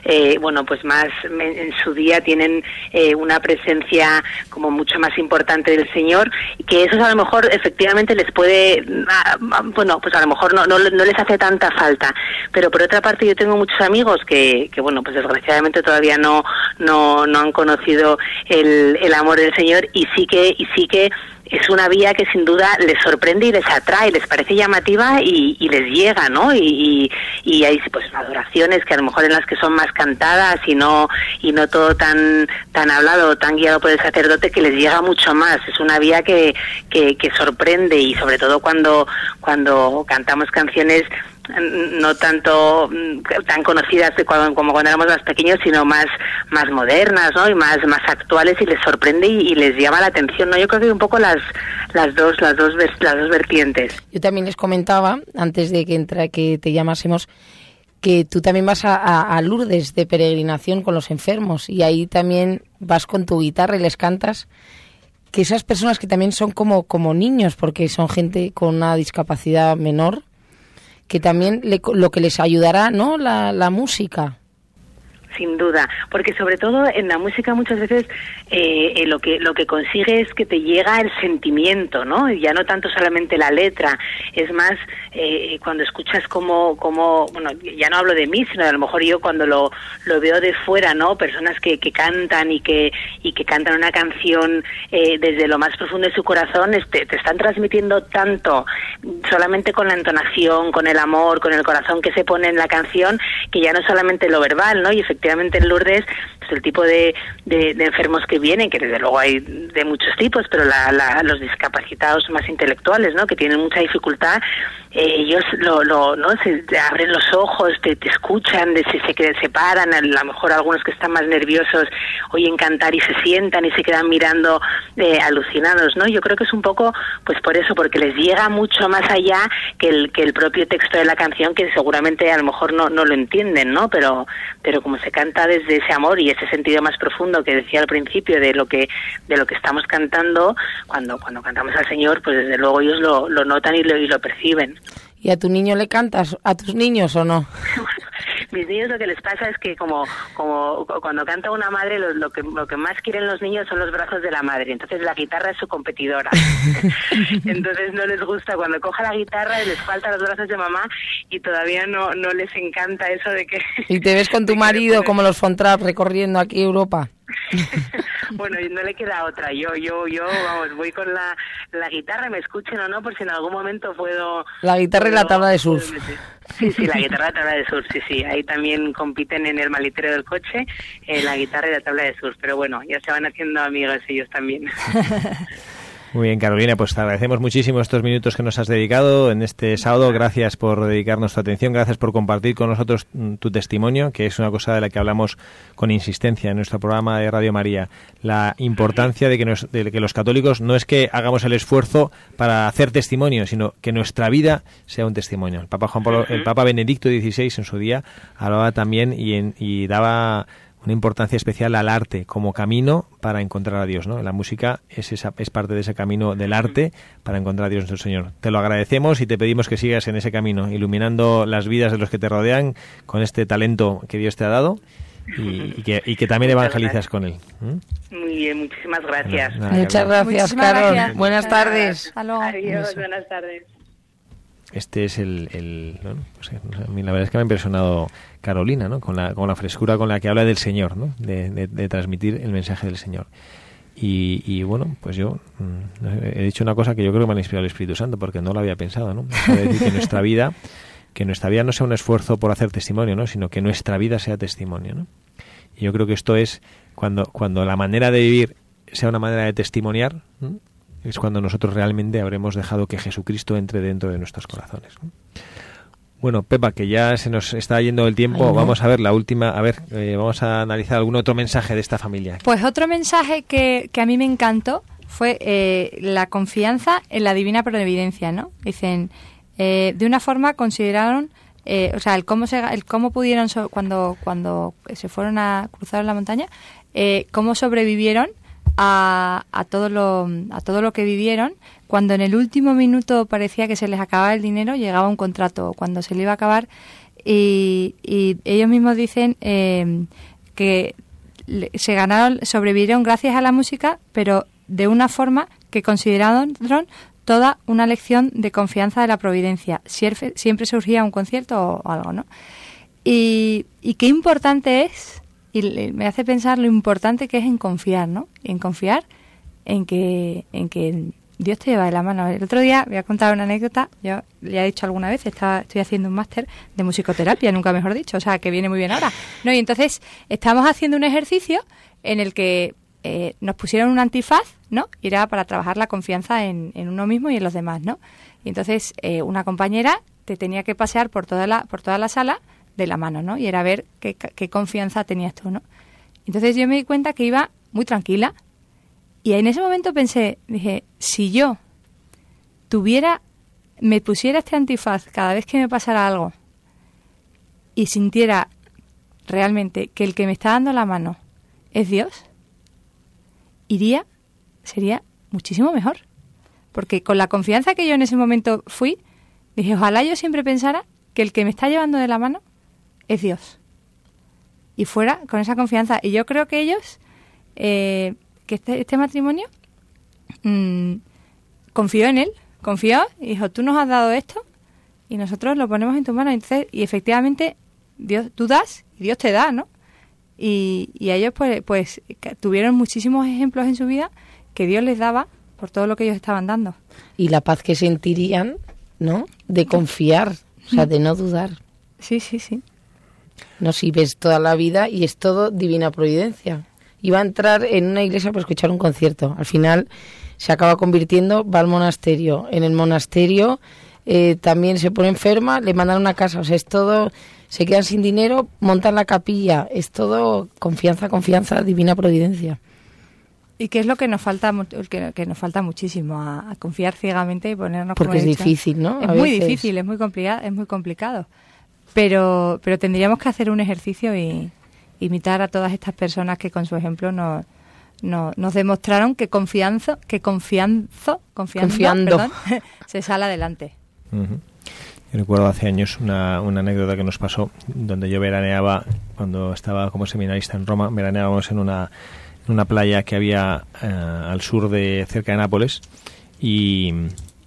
eh, bueno, pues más en su día tienen eh, una presencia como mucho más importante del Señor, que eso a lo mejor efectivamente les puede ah, ah, bueno, pues a lo mejor no, no, no les hace tanta falta, pero por otra parte yo tengo muchos amigos que, que bueno, pues desgraciadamente todavía no no no han conocido el, el amor del Señor y sí que y sí que es una vía que sin duda les sorprende y les atrae, les parece llamativa y, y les llega, ¿no? Y, y, hay pues adoraciones que a lo mejor en las que son más cantadas y no y no todo tan tan hablado, tan guiado por el sacerdote que les llega mucho más. Es una vía que, que, que sorprende y sobre todo cuando cuando cantamos canciones no tanto mm, tan conocidas cuando- como cuando éramos más pequeños, sino más más modernas, ¿no? Y más más actuales y les sorprende y, les llama la atención, ¿no? Yo creo que un poco las las dos las dos las dos vertientes. Yo también les comentaba, antes de que, entra, que te llamásemos, que tú también vas a, a- a Lourdes de peregrinación con los enfermos y ahí también vas con tu guitarra y les cantas. Que esas personas que también son como, como niños, porque son gente con una discapacidad menor, que también le- lo que les ayudará, ¿no? La, la música. Sin duda, porque sobre todo en la música muchas veces eh, eh, lo que lo que consigue es que te llega el sentimiento, ¿no? Y ya no tanto solamente la letra, es más eh, cuando escuchas como como bueno ya no hablo de mí, sino a lo mejor yo cuando lo, lo veo de fuera, ¿no? Personas que, que cantan y que y que cantan una canción eh, desde lo más profundo de su corazón, este, te están transmitiendo tanto solamente con la entonación, con el amor, con el corazón que se pone en la canción, que ya no solamente lo verbal, ¿no? Y efectivamente en Lourdes pues el tipo de, de, de enfermos que vienen, que desde luego hay de muchos tipos, pero la, la, los discapacitados más intelectuales, ¿no? Que tienen mucha dificultad, ellos lo, lo, ¿no? Se abren los ojos, te, te escuchan, se, se, se paran, a lo mejor algunos que están más nerviosos oyen cantar y se sientan y se quedan mirando eh, alucinados, ¿no? Yo creo que es un poco, pues por eso, porque les llega mucho más allá que el, que el propio texto de la canción, que seguramente a lo mejor no, no lo entienden, ¿no? Pero, pero como se canta desde ese amor y ese sentido más profundo que decía al principio de lo que, de lo que estamos cantando, cuando, cuando cantamos al Señor, pues desde luego ellos lo, lo notan y lo, y lo perciben. ¿Y a tu niño le cantas? ¿A tus niños o no? *laughs* mis niños lo que les pasa es que como como cuando canta una madre lo, lo, que lo que más quieren los niños son los brazos de la madre entonces la guitarra es su competidora *laughs* entonces no les gusta cuando coja la guitarra les falta los brazos de mamá y todavía no no les encanta eso de que y te ves con *laughs* tu marido como los Fontrap recorriendo aquí Europa *laughs* bueno, no le queda otra. Yo, yo, yo, vamos, voy con la, la guitarra, me escuchen o no, por si en algún momento puedo. La guitarra puedo, y la tabla de surf. Sí, sí, la guitarra y la tabla de surf, sí, sí. Ahí también compiten en el malitero del coche eh, la guitarra y la tabla de surf. Pero bueno, ya se van haciendo amigos ellos también. *laughs* Muy bien, Carolina, pues te agradecemos muchísimo estos minutos que nos has dedicado en este sábado. Gracias por dedicarnos tu atención, gracias por compartir con nosotros mm, tu testimonio, que es una cosa de la que hablamos con insistencia en nuestro programa de Radio María. La importancia de que, nos, de que los católicos no es que hagamos el esfuerzo para hacer testimonio, sino que nuestra vida sea un testimonio. El Papa Juan Pablo, el Papa Benedicto XVI en su día hablaba también y, en, y daba una importancia especial al arte como camino para encontrar a Dios, ¿no? La música es esa, es parte de ese camino del arte para encontrar a Dios nuestro Señor. Te lo agradecemos y te pedimos que sigas en ese camino, iluminando las vidas de los que te rodean con este talento que Dios te ha dado y, y, que, y que, también evangelizas con él. ¿Mm? Muy bien, muchísimas gracias. Nada, Muchas gracias, Carol. Gracias. Buenas tardes. Adiós, buenas tardes. Este es el, el pues, a mí la verdad es que me ha impresionado Carolina, ¿no? Con la, con la frescura con la que habla del Señor, ¿no? De, de, de transmitir el mensaje del Señor. Y, y, bueno, pues yo mm, he dicho una cosa que yo creo que me ha inspirado el Espíritu Santo, porque no lo había pensado, ¿no? que nuestra vida, que nuestra vida no sea un esfuerzo por hacer testimonio, ¿no? Sino que nuestra vida sea testimonio, ¿no? Y yo creo que esto es cuando, cuando la manera de vivir sea una manera de testimoniar. Es cuando nosotros realmente habremos dejado que Jesucristo entre dentro de nuestros corazones. ¿no? Bueno, Pepa, que ya se nos está yendo el tiempo, Ay, no. vamos a ver la última, a ver, eh, vamos a analizar algún otro mensaje de esta familia. Pues otro mensaje que, que a mí me encantó fue eh, la confianza en la divina providencia, ¿no? Dicen, eh, de una forma consideraron, eh, o sea, el cómo, se, el cómo pudieron, so, cuando, cuando se fueron a cruzar la montaña, eh, cómo sobrevivieron a, a, todo lo, a todo lo que vivieron. Cuando en el último minuto parecía que se les acababa el dinero, llegaba un contrato. Cuando se le iba a acabar, y, ellos mismos dicen eh, que se ganaron, sobrevivieron gracias a la música, pero de una forma que consideraron toda una lección de confianza de la providencia. Siempre, siempre surgía un concierto o, algo, ¿no? Y qué importante es y me hace pensar lo importante que es en confiar, ¿no? En confiar en que, en que Dios te lleva de la mano. El otro día voy a contar una anécdota, yo ya he dicho alguna vez, estaba, estoy haciendo un máster de musicoterapia, nunca mejor dicho, o sea, que viene muy bien ahora. No, y entonces estamos haciendo un ejercicio en el que eh, nos pusieron un antifaz, ¿no? Y era para trabajar la confianza en, en uno mismo y en los demás, ¿no? Y entonces eh, una compañera te tenía que pasear por toda la, por toda la sala de la mano, ¿no? Y era ver qué, confianza tenías tú, ¿no? Entonces yo me di cuenta que iba muy tranquila y en ese momento pensé, dije, si yo tuviera, me pusiera este antifaz cada vez que me pasara algo y sintiera realmente que el que me está dando la mano es Dios, iría, sería muchísimo mejor. Porque con la confianza que yo en ese momento fui, dije, ojalá yo siempre pensara que el que me está llevando de la mano es Dios. Y fuera con esa confianza. Y yo creo que ellos, eh, que este, este matrimonio, mmm, confió en él, confió y dijo, tú nos has dado esto y nosotros lo ponemos en tus manos. Entonces, y efectivamente, Dios, tú das y Dios te da, ¿no? Y, y ellos pues, pues tuvieron muchísimos ejemplos en su vida que Dios les daba por todo lo que ellos estaban dando. Y la paz que sentirían, ¿no? De confiar, o sea, de no dudar. Sí, sí, sí. No, si ves toda la vida y es todo divina providencia. Iba a entrar en una iglesia para escuchar un concierto. Al final se acaba convirtiendo, va al monasterio. En el monasterio eh, también se pone enferma, le mandan a una casa. O sea, es todo, se quedan sin dinero, montan la capilla. Es todo confianza, confianza, divina providencia. ¿Y qué es lo que nos falta que, que nos falta muchísimo? A, a confiar ciegamente y ponernos como Porque he es dicho. difícil, ¿no? Es A muy veces. difícil, es muy complicado, es muy complicado. Pero, pero tendríamos que hacer un ejercicio y imitar a todas estas personas que con su ejemplo nos, nos, nos demostraron que confianza, que confianzo, confiando, Confiando. perdón, *laughs* se sale adelante. Yo recuerdo hace años una, una anécdota que nos pasó donde yo veraneaba cuando estaba como seminarista en Roma, veraneábamos en una, en una playa que había eh, al sur de cerca de Nápoles y,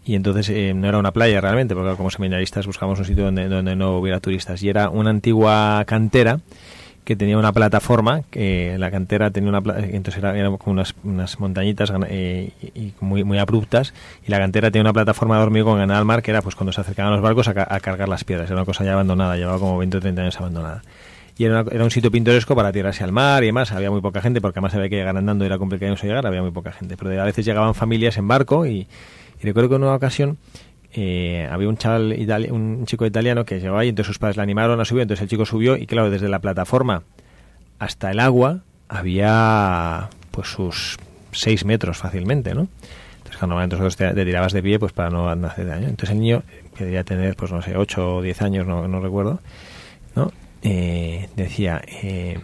y entonces eh, no era una playa realmente porque como seminaristas buscábamos un sitio donde, donde no hubiera turistas. Y era una antigua cantera que tenía una plataforma, que la cantera tenía una entonces era, eran como unas, unas montañitas eh, y, muy, muy abruptas, y la cantera tenía una plataforma de hormigón ganada al mar, que era pues cuando se acercaban los barcos a, a cargar las piedras, era una cosa ya abandonada, llevaba como 20 o 30 años abandonada. Y era, una- era un sitio pintoresco para tirarse al mar y demás, había muy poca gente, porque además había que llegar andando era complicado llegar, había muy poca gente, pero a veces llegaban familias en barco y, y recuerdo que en una ocasión eh, había un chaval, itali- un chico italiano que llegó ahí, entonces sus padres le animaron a subir, entonces el chico subió y claro, desde la plataforma hasta el agua había pues sus seis metros fácilmente, ¿no? Entonces, cuando nosotros te, tirabas de pie pues para no, hacer daño. Entonces el niño, que debía tener, pues no sé, ocho o diez años, no, no recuerdo, ¿no? Eh, decía, eh,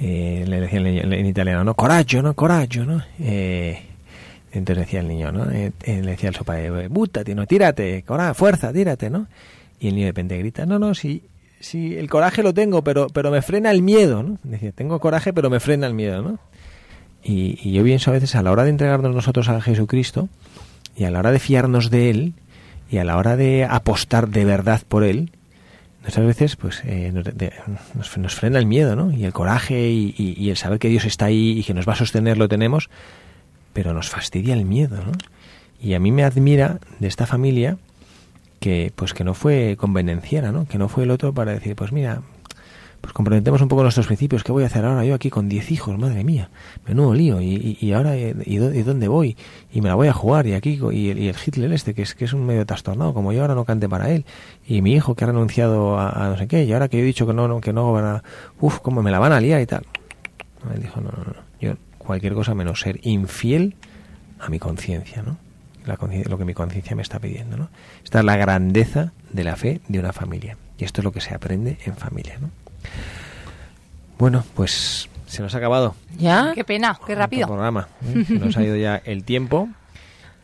eh, le decía el niño en italiano, ¿no? Coraggio, ¿no? Coraggio, ¿no? Eh, entonces decía el niño, ¿no? Eh, eh, le decía al su padre, bútate, no, tírate, cora, fuerza, tírate, ¿no? Y el niño de repente grita, no, no, sí, sí, el coraje lo tengo, pero, pero me frena el miedo, ¿no? Decía, tengo coraje, pero me frena el miedo, ¿no? Y, y yo pienso a veces a la hora de entregarnos nosotros a Jesucristo y a la hora de fiarnos de Él y a la hora de apostar de verdad por Él, muchas veces pues eh, nos, de- nos- frena el miedo, ¿no? Y el coraje y el saber que Dios está ahí y que nos va a sostener lo tenemos, pero nos fastidia el miedo, ¿no? Y a mí me admira de esta familia que pues que no fue convenenciera, ¿no? Que no fue el otro para decir, pues mira, pues comprometemos un poco nuestros principios. ¿Qué voy a hacer ahora yo aquí con 10 hijos? Madre mía, menudo lío. ¿Y, y, ahora eh, ¿y, dó- y dónde voy? Y me la voy a jugar. Y aquí y el, y el Hitler este, que es, que es un medio trastornado, como yo ahora no cante para él. Y mi hijo que ha renunciado a, a no sé qué. Y ahora que yo he dicho que no, no que no van a... Uf, cómo me la van a liar y tal. Él dijo, no, no, no. Yo cualquier cosa menos ser infiel a mi conciencia, ¿no? La conciencia- lo que mi conciencia me está pidiendo, ¿no? Esta es la grandeza de la fe de una familia. Y esto es lo que se aprende en familia, ¿no? Bueno, pues se nos ha acabado ¿Ya? Qué pena, qué rápido. programa. ¿eh? Se nos ha ido ya el tiempo. *laughs*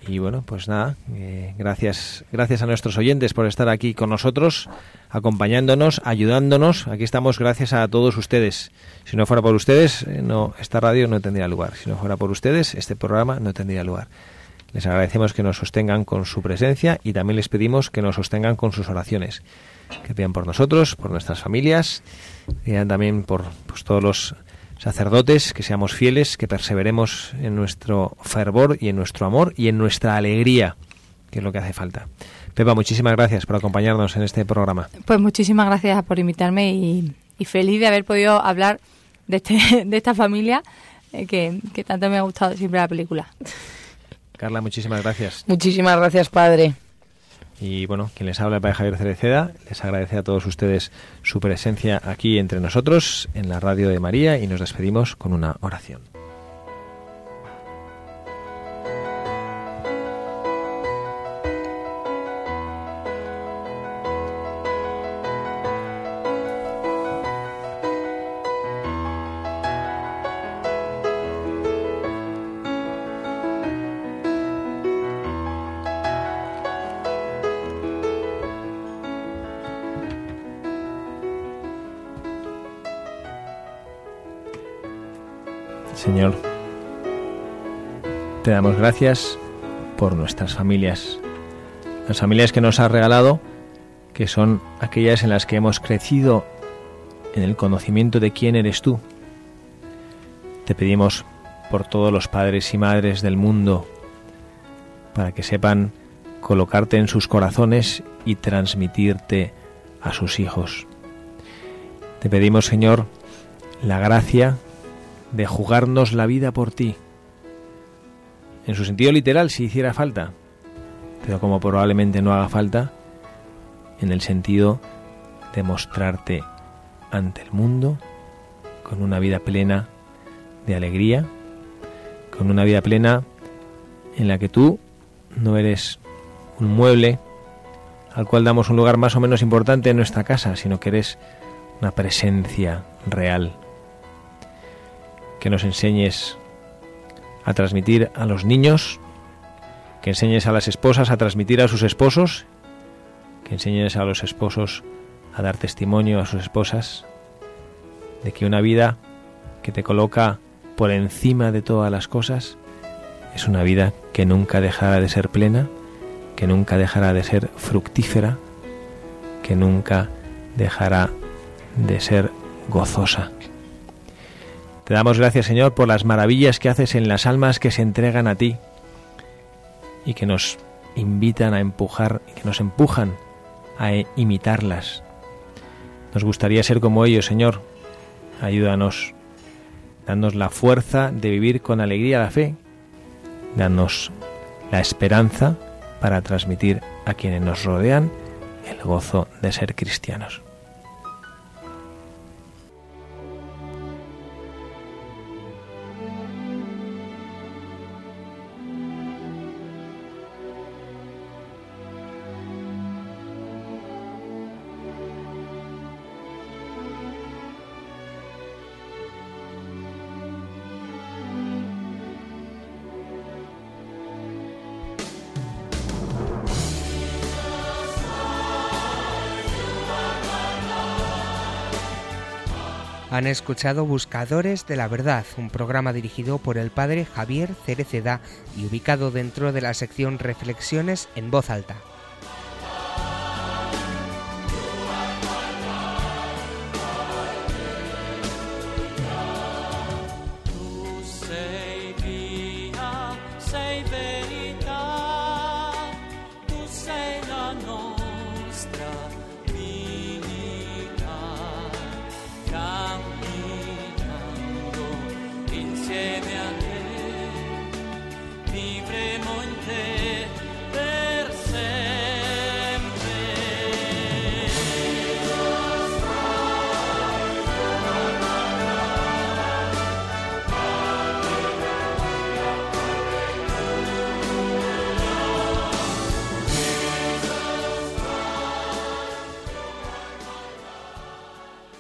Y bueno, pues nada, eh, gracias, gracias a nuestros oyentes por estar aquí con nosotros, acompañándonos, ayudándonos. Aquí estamos gracias a todos ustedes. Si no fuera por ustedes, eh, no, esta radio no tendría lugar. Si no fuera por ustedes, este programa no tendría lugar. Les agradecemos que nos sostengan con su presencia y también les pedimos que nos sostengan con sus oraciones. Que pidan por nosotros, por nuestras familias, pidan también por pues, todos los sacerdotes, que seamos fieles, que perseveremos en nuestro fervor y en nuestro amor y en nuestra alegría, que es lo que hace falta. Pepa, muchísimas gracias por acompañarnos en este programa. Pues muchísimas gracias por invitarme y, y feliz de haber podido hablar de, este, *laughs* de esta familia eh, que, que tanto me ha gustado siempre la película. Carla, muchísimas gracias. Muchísimas gracias, padre. Y bueno, quien les habla, el padre Javier Cereceda, les agradece a todos ustedes su presencia aquí entre nosotros en la radio de María y nos despedimos con una oración. Señor, te damos gracias por nuestras familias, las familias que nos has regalado, que son aquellas en las que hemos crecido en el conocimiento de quién eres tú. Te pedimos por todos los padres y madres del mundo, para que sepan colocarte en sus corazones y transmitirte a sus hijos. Te pedimos, Señor, la gracia de jugarnos la vida por ti. En su sentido literal, si hiciera falta, pero como probablemente no haga falta, en el sentido de mostrarte ante el mundo con una vida plena de alegría, con una vida plena en la que tú no eres un mueble al cual damos un lugar más o menos importante en nuestra casa, sino que eres una presencia real. Que nos enseñes a transmitir a los niños, que enseñes a las esposas a transmitir a sus esposos, que enseñes a los esposos a dar testimonio a sus esposas de que una vida que te coloca por encima de todas las cosas es una vida que nunca dejará de ser plena, que nunca dejará de ser fructífera, que nunca dejará de ser gozosa. Te damos gracias, Señor, por las maravillas que haces en las almas que se entregan a ti y que nos invitan a empujar, que nos empujan a imitarlas. Nos gustaría ser como ellos, Señor. Ayúdanos. Danos la fuerza de vivir con alegría la fe. Danos la esperanza para transmitir a quienes nos rodean el gozo de ser cristianos. Han escuchado Buscadores de la Verdad, un programa dirigido por el padre Javier Cereceda y ubicado dentro de la sección Reflexiones en voz alta.